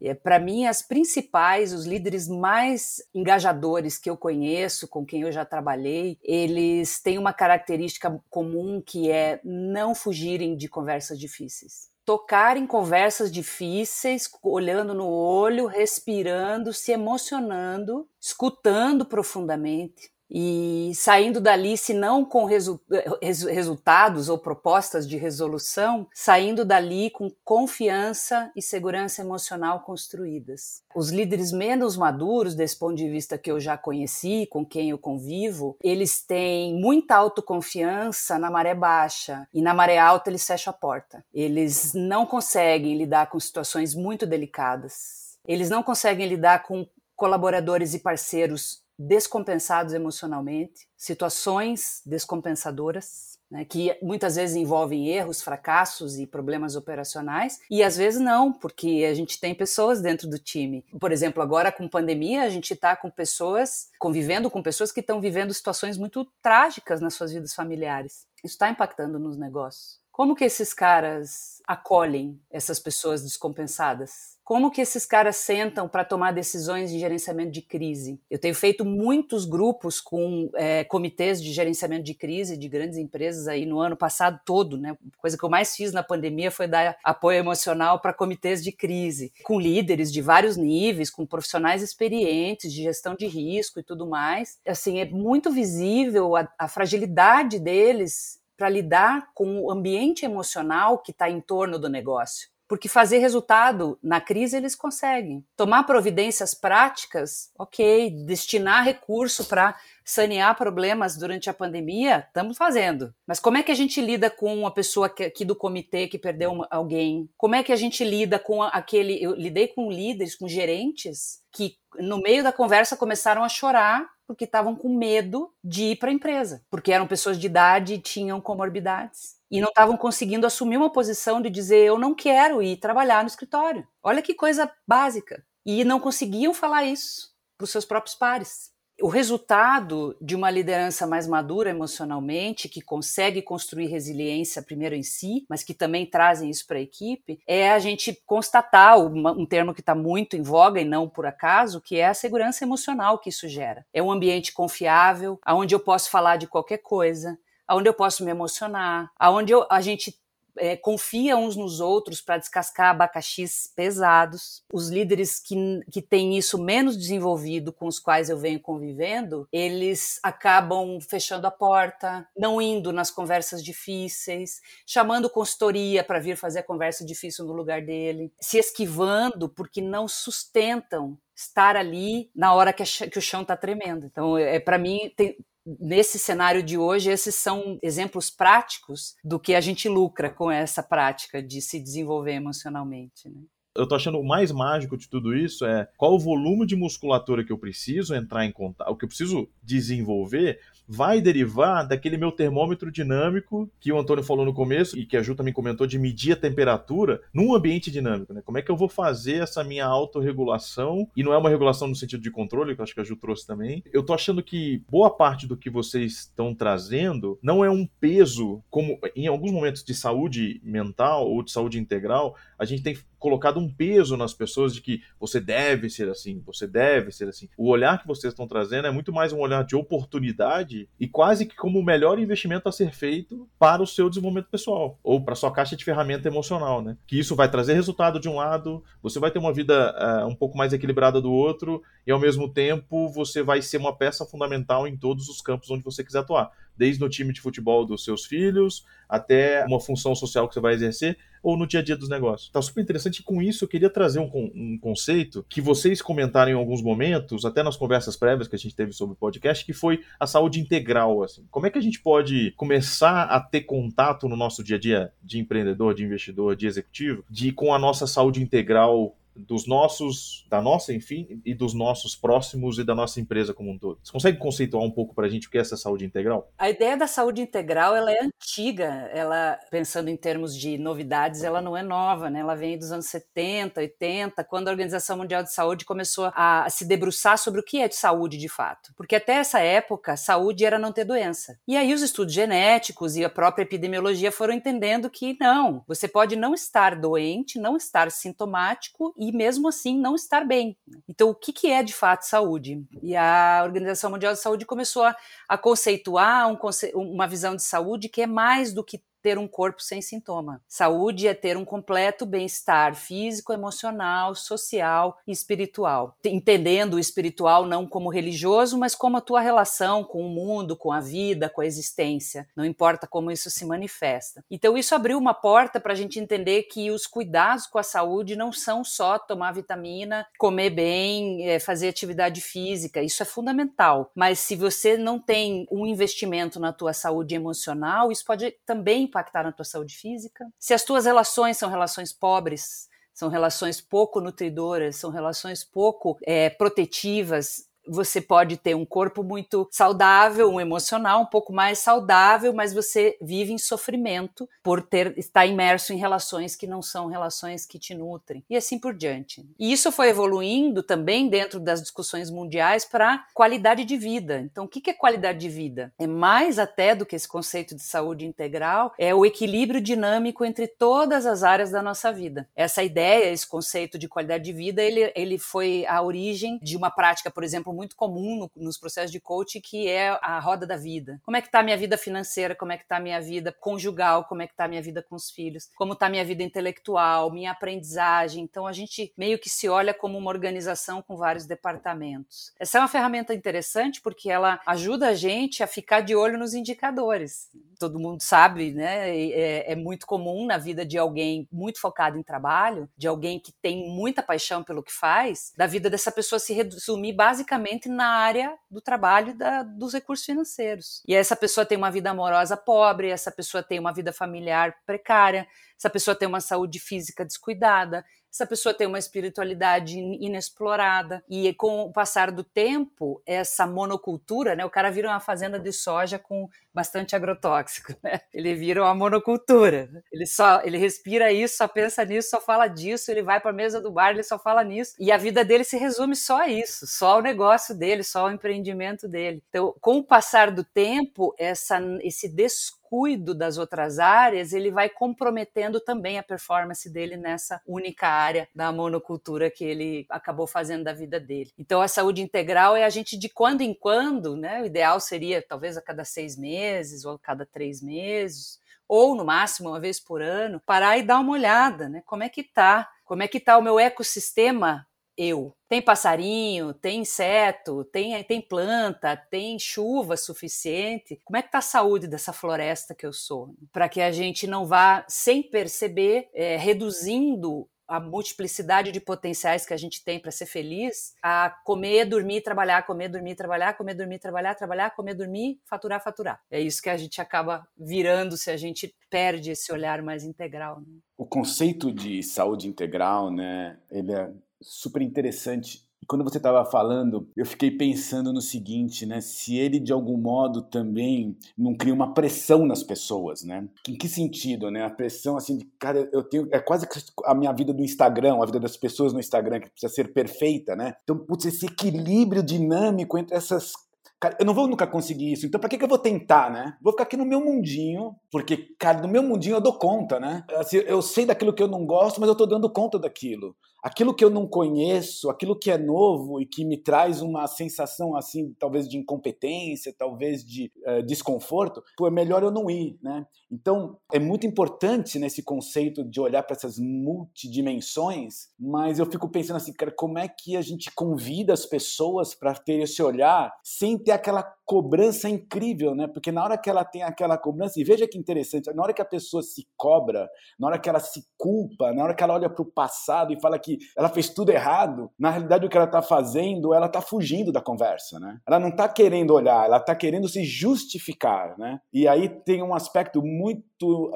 É, Para mim, as principais, os líderes mais engajadores que eu conheço, com quem eu já trabalhei, eles têm uma característica comum que é não fugirem de conversas difíceis. Tocar em conversas difíceis, olhando no olho, respirando, se emocionando, escutando profundamente e saindo dali, se não com resu resu resultados ou propostas de resolução, saindo dali com confiança e segurança emocional construídas. Os líderes menos maduros, desse ponto de vista que eu já conheci, com quem eu convivo, eles têm muita autoconfiança na maré baixa e na maré alta eles fecham a porta. Eles não conseguem lidar com situações muito delicadas. Eles não conseguem lidar com colaboradores e parceiros descompensados emocionalmente, situações descompensadoras, né, que muitas vezes envolvem erros, fracassos e problemas operacionais, e às vezes não, porque a gente tem pessoas dentro do time. Por exemplo, agora com pandemia, a gente está com pessoas, convivendo com pessoas que estão vivendo situações muito trágicas nas suas vidas familiares. Isso está impactando nos negócios. Como que esses caras acolhem essas pessoas descompensadas? Como que esses caras sentam para tomar decisões de gerenciamento de crise? Eu tenho feito muitos grupos com é, comitês de gerenciamento de crise de grandes empresas aí no ano passado todo, né? A coisa que eu mais fiz na pandemia foi dar apoio emocional para comitês de crise, com líderes de vários níveis, com profissionais experientes de gestão de risco e tudo mais. Assim, é muito visível a, a fragilidade deles para lidar com o ambiente emocional que está em torno do negócio. Porque fazer resultado na crise eles conseguem. Tomar providências práticas, ok. Destinar recurso para sanear problemas durante a pandemia, estamos fazendo. Mas como é que a gente lida com uma pessoa aqui do comitê que perdeu uma, alguém? Como é que a gente lida com aquele. Eu lidei com líderes, com gerentes, que no meio da conversa começaram a chorar porque estavam com medo de ir para a empresa, porque eram pessoas de idade e tinham comorbidades e não estavam conseguindo assumir uma posição de dizer eu não quero ir trabalhar no escritório. Olha que coisa básica. E não conseguiam falar isso para os seus próprios pares. O resultado de uma liderança mais madura emocionalmente, que consegue construir resiliência primeiro em si, mas que também trazem isso para a equipe, é a gente constatar um termo que está muito em voga e não por acaso, que é a segurança emocional que isso gera. É um ambiente confiável, onde eu posso falar de qualquer coisa, onde eu posso me emocionar, aonde eu, a gente é, confia uns nos outros para descascar abacaxis pesados. Os líderes que, que têm isso menos desenvolvido, com os quais eu venho convivendo, eles acabam fechando a porta, não indo nas conversas difíceis, chamando consultoria para vir fazer a conversa difícil no lugar dele, se esquivando porque não sustentam estar ali na hora que, o chão está tremendo. Então, é, para mim, tem, nesse cenário de hoje, esses são exemplos práticos do que a gente lucra com essa prática de se desenvolver emocionalmente. Né? eu tô achando o mais mágico de tudo isso é qual o volume de musculatura que eu preciso entrar em contato, o que eu preciso desenvolver vai derivar daquele meu termômetro dinâmico que o Antônio falou no começo e que a Ju também comentou de medir a temperatura num ambiente dinâmico, né? Como é que eu vou fazer essa minha autorregulação? E não é uma regulação no sentido de controle, que eu acho que a Ju trouxe também. Eu tô achando que boa parte do que vocês estão trazendo não é um peso, como em alguns momentos de saúde mental ou de saúde integral, a gente tem colocado um peso nas pessoas de que você deve ser assim, você deve ser assim. O olhar que vocês estão trazendo é muito mais um olhar de oportunidade e quase que como o melhor investimento a ser feito para o seu desenvolvimento pessoal ou para sua caixa de ferramenta emocional, né? Que isso vai trazer resultado de um lado, você vai ter uma vida uh, um pouco mais equilibrada do outro e ao mesmo tempo você vai ser uma peça fundamental em todos os campos onde você quiser atuar, desde no time de futebol dos seus filhos até uma função social que você vai exercer ou no dia a dia dos negócios. Tá super interessante e com isso eu queria trazer um, um conceito que vocês comentaram em alguns momentos, até nas conversas prévias que a gente teve sobre o podcast, que foi a saúde integral. Assim. Como é que a gente pode começar a ter contato no nosso dia a dia de empreendedor, de investidor, de executivo, de com a nossa saúde integral dos nossos, da nossa, enfim, e dos nossos próximos e da nossa empresa como um todo. Você consegue conceituar um pouco para a gente o que é essa saúde integral? A ideia da saúde integral ela é antiga, ela pensando em termos de novidades, ela não é nova, né? Ela vem dos anos 70, 80, quando a Organização Mundial de Saúde começou a se debruçar sobre o que é de saúde de fato, porque até essa época saúde era não ter doença. E aí os estudos genéticos e a própria epidemiologia foram entendendo que não, você pode não estar doente, não estar sintomático e mesmo assim não estar bem. Então, o que, que é de fato saúde? E a Organização Mundial de Saúde começou a, a conceituar um, uma visão de saúde que é mais do que ter um corpo sem sintoma. Saúde é ter um completo bem-estar físico, emocional, social e espiritual. Entendendo o espiritual não como religioso, mas como a tua relação com o mundo, com a vida, com a existência. Não importa como isso se manifesta. Então, isso abriu uma porta para a gente entender que os cuidados com a saúde não são só tomar vitamina, comer bem, é, fazer atividade física. Isso é fundamental. Mas se você não tem um investimento na tua saúde emocional, isso pode também impactar na tua saúde física. Se as tuas relações são relações pobres, são relações pouco nutridoras, são relações pouco é, protetivas, você pode ter um corpo muito saudável, um emocional um pouco mais saudável, mas você vive em sofrimento por ter estar imerso em relações que não são relações que te nutrem e assim por diante. E isso foi evoluindo também dentro das discussões mundiais para qualidade de vida. Então, o que é qualidade de vida? É mais até do que esse conceito de saúde integral, é o equilíbrio dinâmico entre todas as áreas da nossa vida. Essa ideia, esse conceito de qualidade de vida, ele, ele foi a origem de uma prática, por exemplo, muito comum no, nos processos de coaching, que é a roda da vida. Como é que está a minha vida financeira? Como é que está a minha vida conjugal? Como é que está a minha vida com os filhos? Como está a minha vida intelectual? Minha aprendizagem? Então, a gente meio que se olha como uma organização com vários departamentos. Essa é uma ferramenta interessante porque ela ajuda a gente a ficar de olho nos indicadores. Todo mundo sabe, né? É, é muito comum na vida de alguém muito focado em trabalho, de alguém que tem muita paixão pelo que faz, da vida dessa pessoa se resumir basicamente na área do trabalho da, dos recursos financeiros. E essa pessoa tem uma vida amorosa pobre, essa pessoa tem uma vida familiar precária, essa pessoa tem uma saúde física descuidada, essa pessoa tem uma espiritualidade inexplorada. E com o passar do tempo, essa monocultura, né? O cara vira uma fazenda de soja com bastante agrotóxico, né? Ele vira uma monocultura. Ele só, ele respira isso, só pensa nisso, só fala disso, ele vai para a mesa do bar, ele só fala nisso. E a vida dele se resume só a isso, só o negócio dele, só o empreendimento dele. Então, com o passar do tempo, essa, esse desconto descuido das outras áreas, ele vai comprometendo também a performance dele nessa única área da monocultura que ele acabou fazendo da vida dele. Então, a saúde integral é a gente de quando em quando, né? O ideal seria talvez a cada seis meses ou a cada três meses, ou no máximo uma vez por ano, parar e dar uma olhada, né? Como é que tá? Como é que tá o meu ecossistema eu. Tem passarinho, tem inseto, tem, tem planta, tem chuva suficiente. Como é que está a saúde dessa floresta que eu sou? Para que a gente não vá, sem perceber, é, reduzindo a multiplicidade de potenciais que a gente tem para ser feliz, a comer, dormir, trabalhar, comer, dormir, trabalhar, comer, dormir, trabalhar, trabalhar, comer, dormir, faturar, faturar. É isso que a gente acaba virando se a gente perde esse olhar mais integral. Né? O conceito de saúde integral, né, ele é super interessante. E quando você estava falando, eu fiquei pensando no seguinte, né? Se ele de algum modo também não cria uma pressão nas pessoas, né? Em que sentido, né? A pressão assim de, cara, eu tenho é quase a minha vida do Instagram, a vida das pessoas no Instagram que precisa ser perfeita, né? Então, putz, esse equilíbrio dinâmico entre essas Cara, eu não vou nunca conseguir isso, então para que, que eu vou tentar, né? Vou ficar aqui no meu mundinho, porque, cara, no meu mundinho eu dou conta, né? Assim, eu sei daquilo que eu não gosto, mas eu tô dando conta daquilo aquilo que eu não conheço, aquilo que é novo e que me traz uma sensação assim, talvez de incompetência, talvez de uh, desconforto, pô, é melhor eu não ir, né? Então, é muito importante nesse conceito de olhar para essas multidimensões, mas eu fico pensando assim, cara, como é que a gente convida as pessoas para ter esse olhar sem ter aquela cobrança incrível, né? Porque na hora que ela tem aquela cobrança, e veja que interessante, na hora que a pessoa se cobra, na hora que ela se culpa, na hora que ela olha para o passado e fala que ela fez tudo errado, na realidade o que ela está fazendo, ela está fugindo da conversa, né? Ela não está querendo olhar, ela está querendo se justificar, né? E aí tem um aspecto muito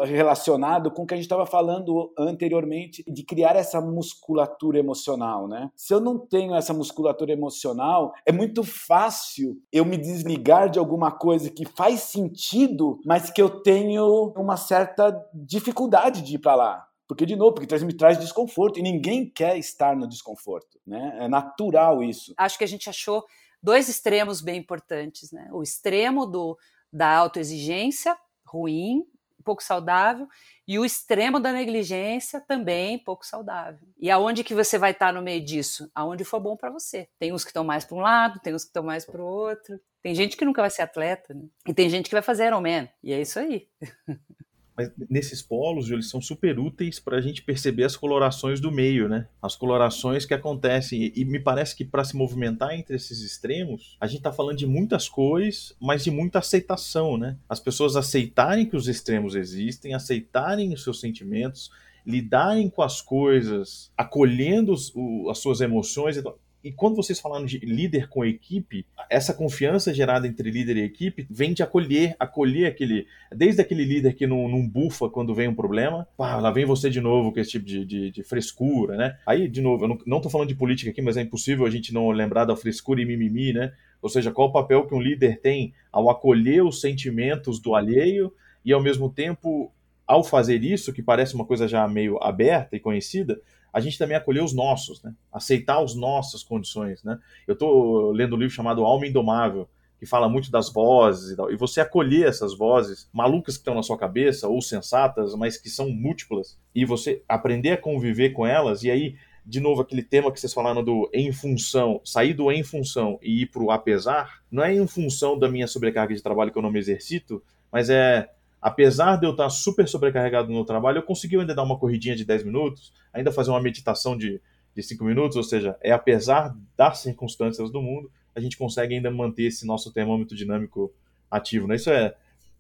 relacionado com o que a gente estava falando anteriormente de criar essa musculatura emocional, né? Se eu não tenho essa musculatura emocional, é muito fácil eu me desligar de alguma coisa que faz sentido, mas que eu tenho uma certa dificuldade de ir para lá. Porque, de novo, porque me traz desconforto e ninguém quer estar no desconforto. Né? É natural isso. Acho que a gente achou dois extremos bem importantes. Né? O extremo do, da autoexigência, ruim, pouco saudável, e o extremo da negligência também pouco saudável. E aonde que você vai estar no meio disso? Aonde for bom para você. Tem uns que estão mais para um lado, tem uns que estão mais para o outro. Tem gente que nunca vai ser atleta, né? E tem gente que vai fazer Ironman. E é isso aí. Mas nesses polos, eles são super úteis para a gente perceber as colorações do meio, né? As colorações que acontecem. E me parece que para se movimentar entre esses extremos, a gente está falando de muitas cores, mas de muita aceitação, né? As pessoas aceitarem que os extremos existem, aceitarem os seus sentimentos, lidarem com as coisas, acolhendo os, o, as suas emoções. E quando vocês falaram de líder com equipe, essa confiança gerada entre líder e equipe vem de acolher, acolher aquele. Desde aquele líder que não, não bufa quando vem um problema, pá, lá vem você de novo com esse tipo de, de, de frescura, né? Aí, de novo, eu não, tô falando de política aqui, mas é impossível a gente não lembrar da frescura e mimimi, né? Ou seja, qual o papel que um líder tem ao acolher os sentimentos do alheio e, ao mesmo tempo, ao fazer isso, que parece uma coisa já meio aberta e conhecida, a gente também acolher os nossos, né? aceitar as nossas condições. Né? Eu estou lendo um livro chamado Alma Indomável, que fala muito das vozes e tal, e você acolher essas vozes malucas que estão na sua cabeça, ou sensatas, mas que são múltiplas, e você aprender a conviver com elas, e aí, de novo, aquele tema que vocês falaram do em função, sair do em função e ir para o apesar, não é em função da minha sobrecarga de trabalho que eu não me exercito, mas é apesar de eu estar super sobrecarregado no trabalho, eu consegui ainda dar uma corridinha de 10 minutos, ainda fazer uma meditação de, de 5 minutos, ou seja, é apesar das circunstâncias do mundo, a gente consegue ainda manter esse nosso termômetro dinâmico ativo. Né? Isso é,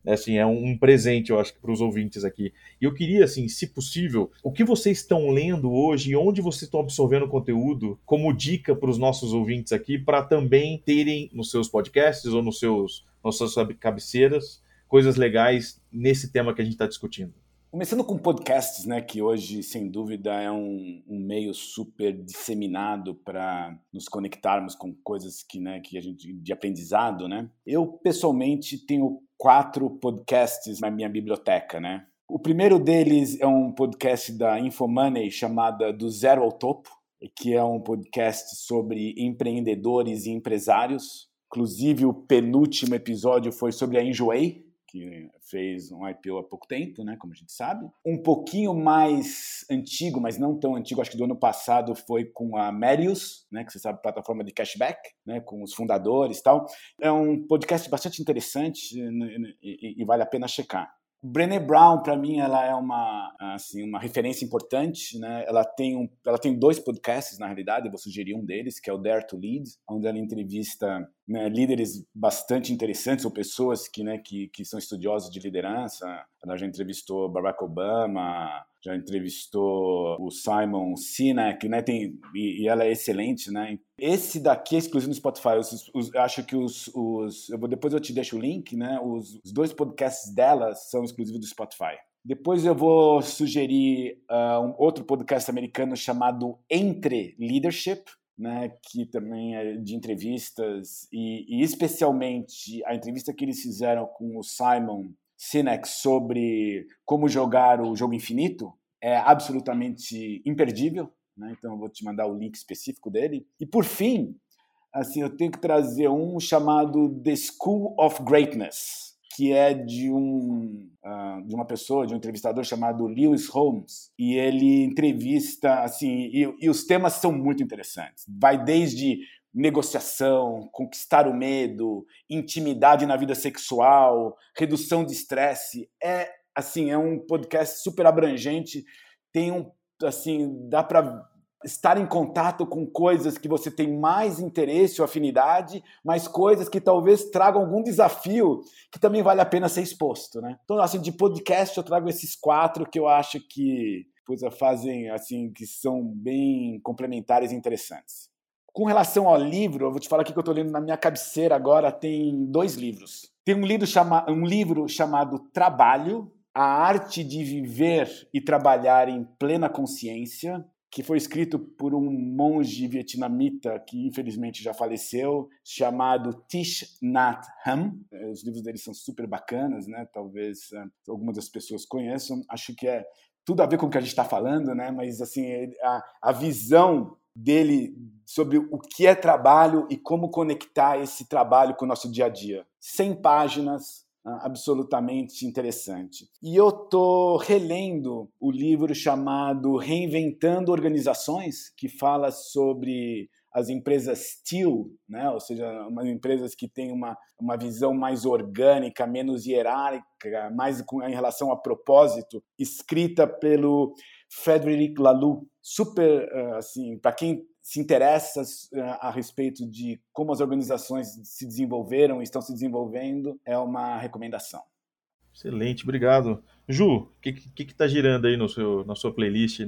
é, assim, é um presente, eu acho, para os ouvintes aqui. E eu queria, assim, se possível, o que vocês estão lendo hoje e onde vocês estão absorvendo conteúdo como dica para os nossos ouvintes aqui, para também terem nos seus podcasts ou nos seus, nas suas cabeceiras coisas legais nesse tema que a gente está discutindo? Começando com podcasts, né, que hoje, sem dúvida, é um, um meio super disseminado para nos conectarmos com coisas que, né, que a gente de aprendizado, né? Eu pessoalmente tenho quatro podcasts na minha biblioteca, né? O primeiro deles é um podcast da Infomoney chamada Do Zero ao Topo, que é um podcast sobre empreendedores e empresários. Inclusive, o penúltimo episódio foi sobre a Enjoei, que fez um IPO há pouco tempo, né, como a gente sabe. Um pouquinho mais antigo, mas não tão antigo, acho que do ano passado foi com a Merius, né, que você sabe, plataforma de cashback, né, com os fundadores e tal. É um podcast bastante interessante né, e, e vale a pena checar. Brené Brown, para mim, ela é uma, assim, uma referência importante. Né? Ela, tem um, ela tem dois podcasts, na realidade, eu vou sugerir um deles, que é o Dare to Lead, onde ela entrevista né, líderes bastante interessantes ou pessoas que, né, que, que são estudiosos de liderança. Ela já entrevistou Barack Obama, já entrevistou o Simon Sinek, né? Tem, e, e, ela é excelente, né? Esse daqui é exclusivo no Spotify. Os, os, acho que os, os eu vou, depois eu te deixo o link, né? Os, os dois podcasts dela são exclusivos do Spotify. Depois eu vou sugerir uh, um outro podcast americano chamado Entre Leadership, né, que também é de entrevistas e, e, especialmente a entrevista que eles fizeram com o Simon Sinek sobre como jogar o jogo infinito é absolutamente imperdível. Né? Então eu vou te mandar o link específico dele. E por fim, assim, eu tenho que trazer um chamado The School of Greatness, que é de um uh, de uma pessoa, de um entrevistador chamado Lewis Holmes, e ele entrevista assim, e, e os temas são muito interessantes. Vai desde negociação, conquistar o medo, intimidade na vida sexual, redução de estresse. É assim, é um podcast super abrangente. Tem um assim, dá para estar em contato com coisas que você tem mais interesse ou afinidade, mas coisas que talvez tragam algum desafio que também vale a pena ser exposto, né? Então, assim, de podcast eu trago esses quatro que eu acho que fazem assim que são bem complementares e interessantes. Com relação ao livro, eu vou te falar aqui que eu estou lendo na minha cabeceira agora, tem dois livros. Tem um livro, chama, um livro chamado Trabalho, a arte de viver e trabalhar em plena consciência, que foi escrito por um monge vietnamita que infelizmente já faleceu, chamado Thich Nhat Hanh. Os livros dele são super bacanas, né? Talvez uh, algumas das pessoas conheçam. Acho que é tudo a ver com o que a gente está falando, né? Mas assim a, a visão dele sobre o que é trabalho e como conectar esse trabalho com o nosso dia a dia. 100 páginas, ah, absolutamente interessante. E eu tô relendo o livro chamado Reinventando Organizações, que fala sobre as empresas Steel, né? ou seja, umas empresas que têm uma, uma visão mais orgânica, menos hierárquica, mais em relação a propósito, escrita pelo Frederic Laloux, super, ah, assim, para quem se interessa ah, a respeito de como as organizações se desenvolveram e estão se desenvolvendo, é uma recomendação. Excelente, obrigado. Ju, o que, que, que tá girando aí no seu, na sua playlist?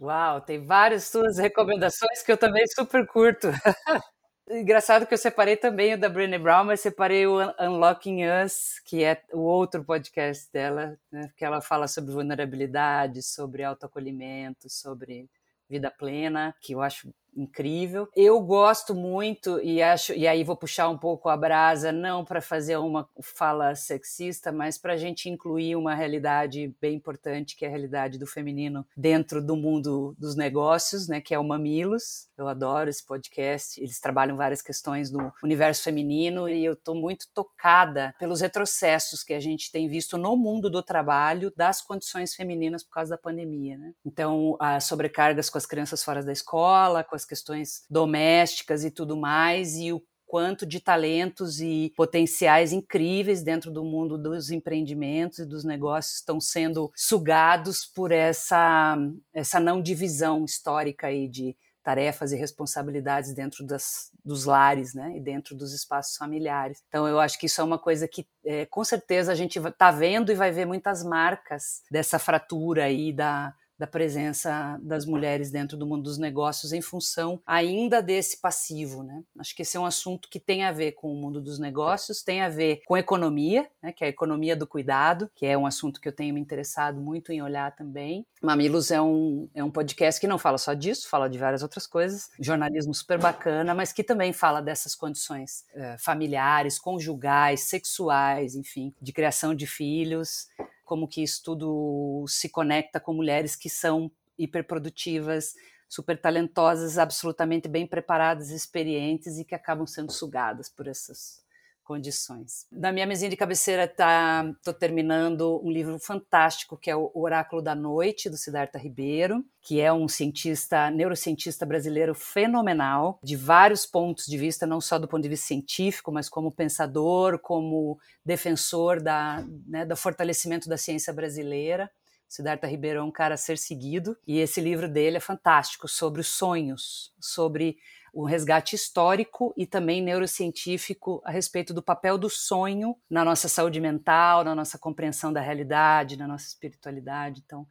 Uau, tem várias suas recomendações que eu também super curto. Engraçado que eu separei também o da Brené Brown, mas separei o Unlocking Us, que é o outro podcast dela, né, que ela fala sobre vulnerabilidade, sobre autoacolhimento, sobre vida plena, que eu acho incrível. Eu gosto muito e acho e aí vou puxar um pouco a brasa não para fazer uma fala sexista, mas para a gente incluir uma realidade bem importante que é a realidade do feminino dentro do mundo dos negócios, né, que é o Mamilos. Eu adoro esse podcast. Eles trabalham várias questões do universo feminino e eu estou muito tocada pelos retrocessos que a gente tem visto no mundo do trabalho das condições femininas por causa da pandemia, né? Então, as sobrecargas com as crianças fora da escola, com as questões domésticas e tudo mais, e o quanto de talentos e potenciais incríveis dentro do mundo dos empreendimentos e dos negócios estão sendo sugados por essa, essa não divisão histórica aí de tarefas e responsabilidades dentro das, dos lares, né, e dentro dos espaços familiares. Então, eu acho que isso é uma coisa que, é, com certeza, a gente está vendo e vai ver muitas marcas dessa fratura aí da, da presença das mulheres dentro do mundo dos negócios em função ainda desse passivo, né? Acho que esse é um assunto que tem a ver com o mundo dos negócios, tem a ver com economia, né? Que é a economia do cuidado, que é um assunto que eu tenho me interessado muito em olhar também. Mamilos é um, é um podcast que não fala só disso, fala de várias outras coisas, jornalismo super bacana, mas que também fala dessas condições é, familiares, conjugais, sexuais, enfim, de criação de filhos como que isso tudo se conecta com mulheres que são hiperprodutivas, super talentosas, absolutamente bem preparadas, experientes e que acabam sendo sugadas por essas condições. Na minha mesinha de cabeceira tá, tô terminando um livro fantástico que é o Oráculo da Noite do Siddhartha Ribeiro, que é um cientista, neurocientista brasileiro fenomenal, de vários pontos de vista, não só do ponto de vista científico, mas como pensador, como defensor da, né, do fortalecimento da ciência brasileira. Siddhartha Ribeiro é um cara a ser seguido e esse livro dele é fantástico sobre os sonhos, sobre o resgate histórico e também neurocientífico a respeito do papel do sonho na nossa saúde mental, na nossa compreensão da realidade, na nossa espiritualidade. Então,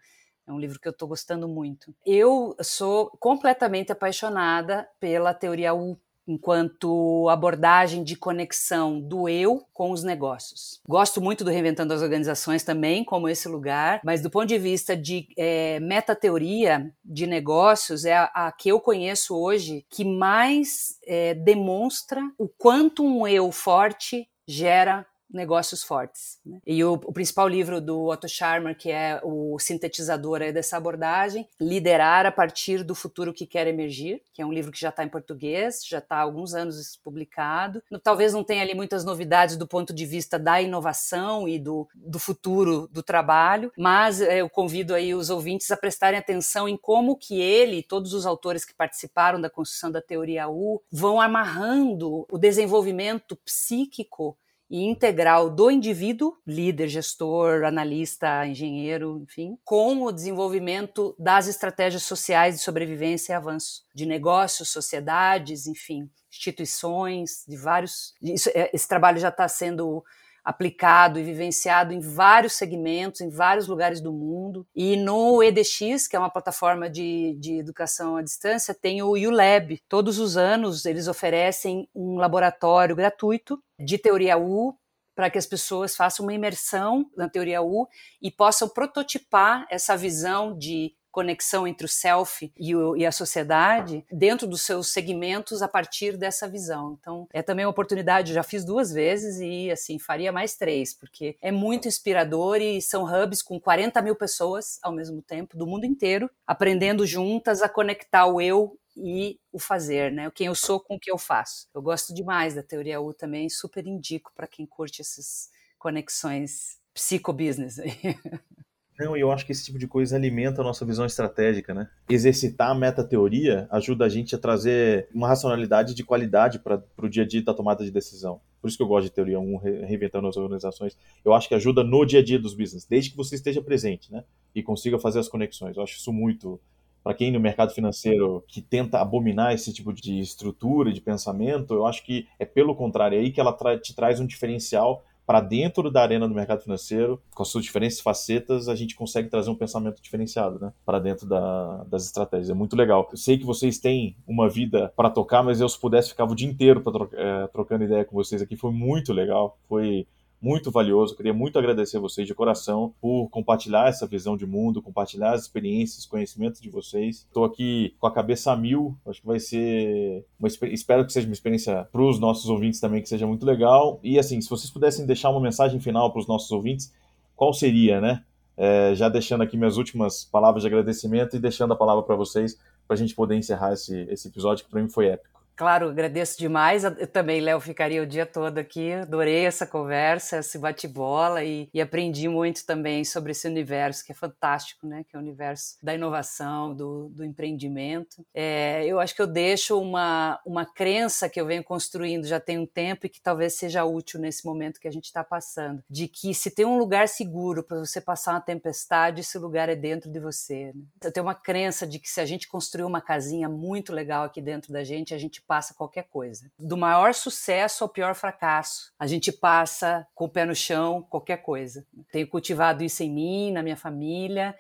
é um livro que eu estou gostando muito. Eu sou completamente apaixonada pela teoria U enquanto abordagem de conexão do eu com os negócios. Gosto muito do Reinventando as Organizações também, como esse lugar, mas do ponto de vista de é, metateoria de negócios, é a, a, que eu conheço hoje que mais é, demonstra o quanto um eu forte gera negócios fortes. Né? E o, o, principal livro do Otto Scharmer, que é o sintetizador dessa abordagem, Liderar a partir do futuro que quer emergir, que é um livro que já está em português, já está há alguns anos publicado. Talvez não tenha ali muitas novidades do ponto de vista da inovação e do, do futuro do trabalho, mas é, eu convido aí os ouvintes a prestarem atenção em como que ele, todos os autores que participaram da construção da teoria U, vão amarrando o desenvolvimento psíquico e integral do indivíduo, líder, gestor, analista, engenheiro, enfim, com o desenvolvimento das estratégias sociais de sobrevivência e avanço de negócios, sociedades, enfim, instituições, de vários. Isso, é, esse trabalho já está sendo aplicado e vivenciado em vários segmentos, em vários lugares do mundo. E no EDX, que é uma plataforma de, de educação à distância, tem o ULab. Todos os anos eles oferecem um laboratório gratuito de teoria U para que as pessoas façam uma imersão na teoria U e possam prototipar essa visão de conexão entre o self e, o, e, a sociedade dentro dos seus segmentos a partir dessa visão. Então, é também uma oportunidade, eu já fiz duas vezes e, assim, faria mais três, porque é muito inspirador e são hubs com 40 mil pessoas ao mesmo tempo, do mundo inteiro, aprendendo juntas a conectar o eu e o fazer, né? Quem eu sou com o que eu faço. Eu gosto demais da teoria U também, super indico para quem curte essas conexões psico-business. Não, eu acho que esse tipo de coisa alimenta a nossa visão estratégica, né? Exercitar a metateoria ajuda a gente a trazer uma racionalidade de qualidade para o dia a dia da tomada de decisão. Por isso que eu gosto de teoria 1, reinventando as organizações. Eu acho que ajuda no dia a dia dos business, desde que você esteja presente, né? E consiga fazer as conexões. Eu acho isso muito. Para quem no mercado financeiro que tenta abominar esse tipo de estrutura, de pensamento, eu acho que é pelo contrário, é aí que ela te traz um diferencial para dentro da arena do mercado financeiro, com as suas diferentes facetas, a gente consegue trazer um pensamento diferenciado, né? Para dentro da, das estratégias. É muito legal. Eu sei que vocês têm uma vida para tocar, mas eu, se pudesse, ficava o dia inteiro tro é, trocando ideia com vocês aqui. Foi muito legal. Foi muito valioso. queria muito agradecer vocês de coração por compartilhar essa visão de mundo, compartilhar as experiências, conhecimentos de vocês. Estou aqui com a cabeça a mil. Acho que vai ser. Uma, espero que seja uma experiência para os nossos ouvintes também que seja muito legal. E assim, se vocês pudessem deixar uma mensagem final para os nossos ouvintes, qual seria, né? É, já deixando aqui minhas últimas palavras de agradecimento e deixando a palavra para vocês para a gente poder encerrar esse, esse episódio que para mim foi épico. Claro, agradeço demais. Eu também, Léo, ficaria o dia todo aqui. Adorei essa conversa, esse bate-bola e, e, aprendi muito também sobre esse universo que é fantástico, né? Que é o universo da inovação, do, do empreendimento. É, eu acho que eu deixo uma, uma crença que eu venho construindo já tem um tempo e que talvez seja útil nesse momento que a gente está passando, de que se tem um lugar seguro para você passar uma tempestade, esse lugar é dentro de você. Né? Eu tenho uma crença de que se a gente construir uma casinha muito legal aqui dentro da gente, a gente passa qualquer coisa. Do maior sucesso ao pior fracasso, a gente passa com o pé no chão qualquer coisa. Tenho cultivado isso em mim, na minha família,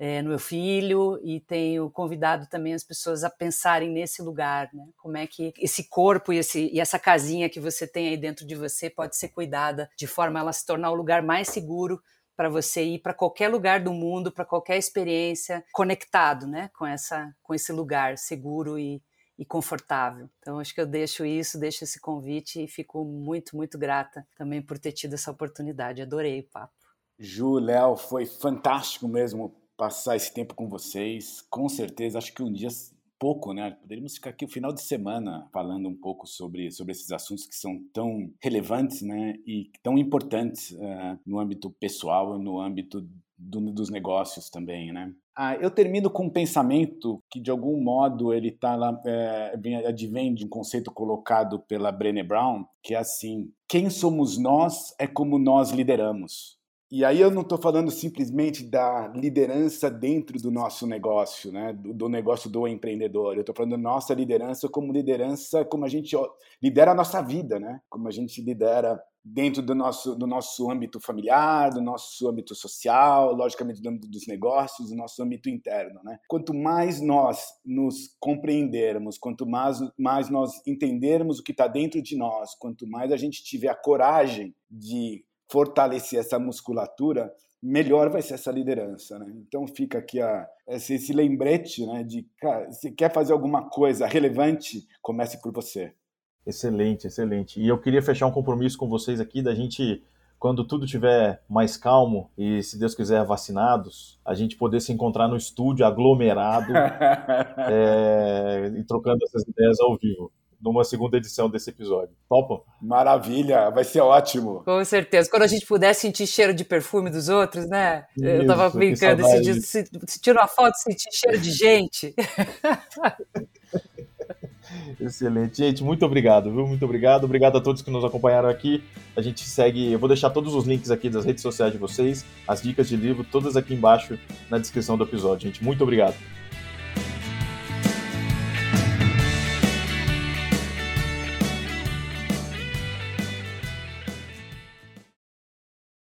é, no meu filho e tenho convidado também as pessoas a pensarem nesse lugar, né? Como é que esse corpo e, esse, e essa casinha que você tem aí dentro de você pode ser cuidada de forma a ela se tornar o lugar mais seguro para você ir para qualquer lugar do mundo, para qualquer experiência, conectado, né? Com essa, com esse lugar seguro e, e confortável. Então, acho que eu deixo isso, deixo esse convite e fico muito, muito grata também por ter tido essa oportunidade. Adorei o papo. Ju, Léo, foi fantástico mesmo passar esse tempo com vocês. Com certeza, acho que um dia pouco, né? Poderíamos ficar aqui o final de semana falando um pouco sobre, sobre esses assuntos que são tão relevantes, né? E tão importantes uh, no âmbito pessoal, no âmbito do, dos negócios também, né? Ah, eu termino com um pensamento que, de algum modo, ele tá lá, é, advém de um conceito colocado pela Brené Brown, que é assim: quem somos nós é como nós lideramos. E aí eu não estou falando simplesmente da liderança dentro do nosso negócio, né? do, do negócio do empreendedor. Eu estou falando da nossa liderança como liderança, como a gente lidera a nossa vida, né? como a gente lidera dentro do nosso, do nosso âmbito familiar, do nosso âmbito social, logicamente do âmbito dos negócios, do nosso âmbito interno. Né? Quanto mais nós nos compreendermos, quanto mais, mais nós entendermos o que está dentro de nós, quanto mais a gente tiver a coragem de fortalecer essa musculatura, melhor vai ser essa liderança, né? Então fica aqui a, esse, esse lembrete, né? De, cara, se quer fazer alguma coisa relevante, comece por você. Excelente, excelente. E eu queria fechar um compromisso com vocês aqui da gente, quando tudo tiver mais calmo e, se Deus quiser, vacinados, a gente poder se encontrar no estúdio aglomerado é, e trocando essas ideias ao vivo numa segunda edição desse episódio. Topa? Maravilha, vai ser ótimo. Com certeza. Quando a gente puder sentir cheiro de perfume dos outros, né? Isso, eu tava brincando esse dia, se, se tira uma foto, sentir cheiro de gente. Excelente. Gente, muito obrigado, viu? Muito obrigado. Obrigado a todos que nos acompanharam aqui. A gente segue. Eu vou deixar todos os links aqui das redes sociais de vocês, as dicas de livro, todas aqui embaixo na descrição do episódio, gente. Muito obrigado.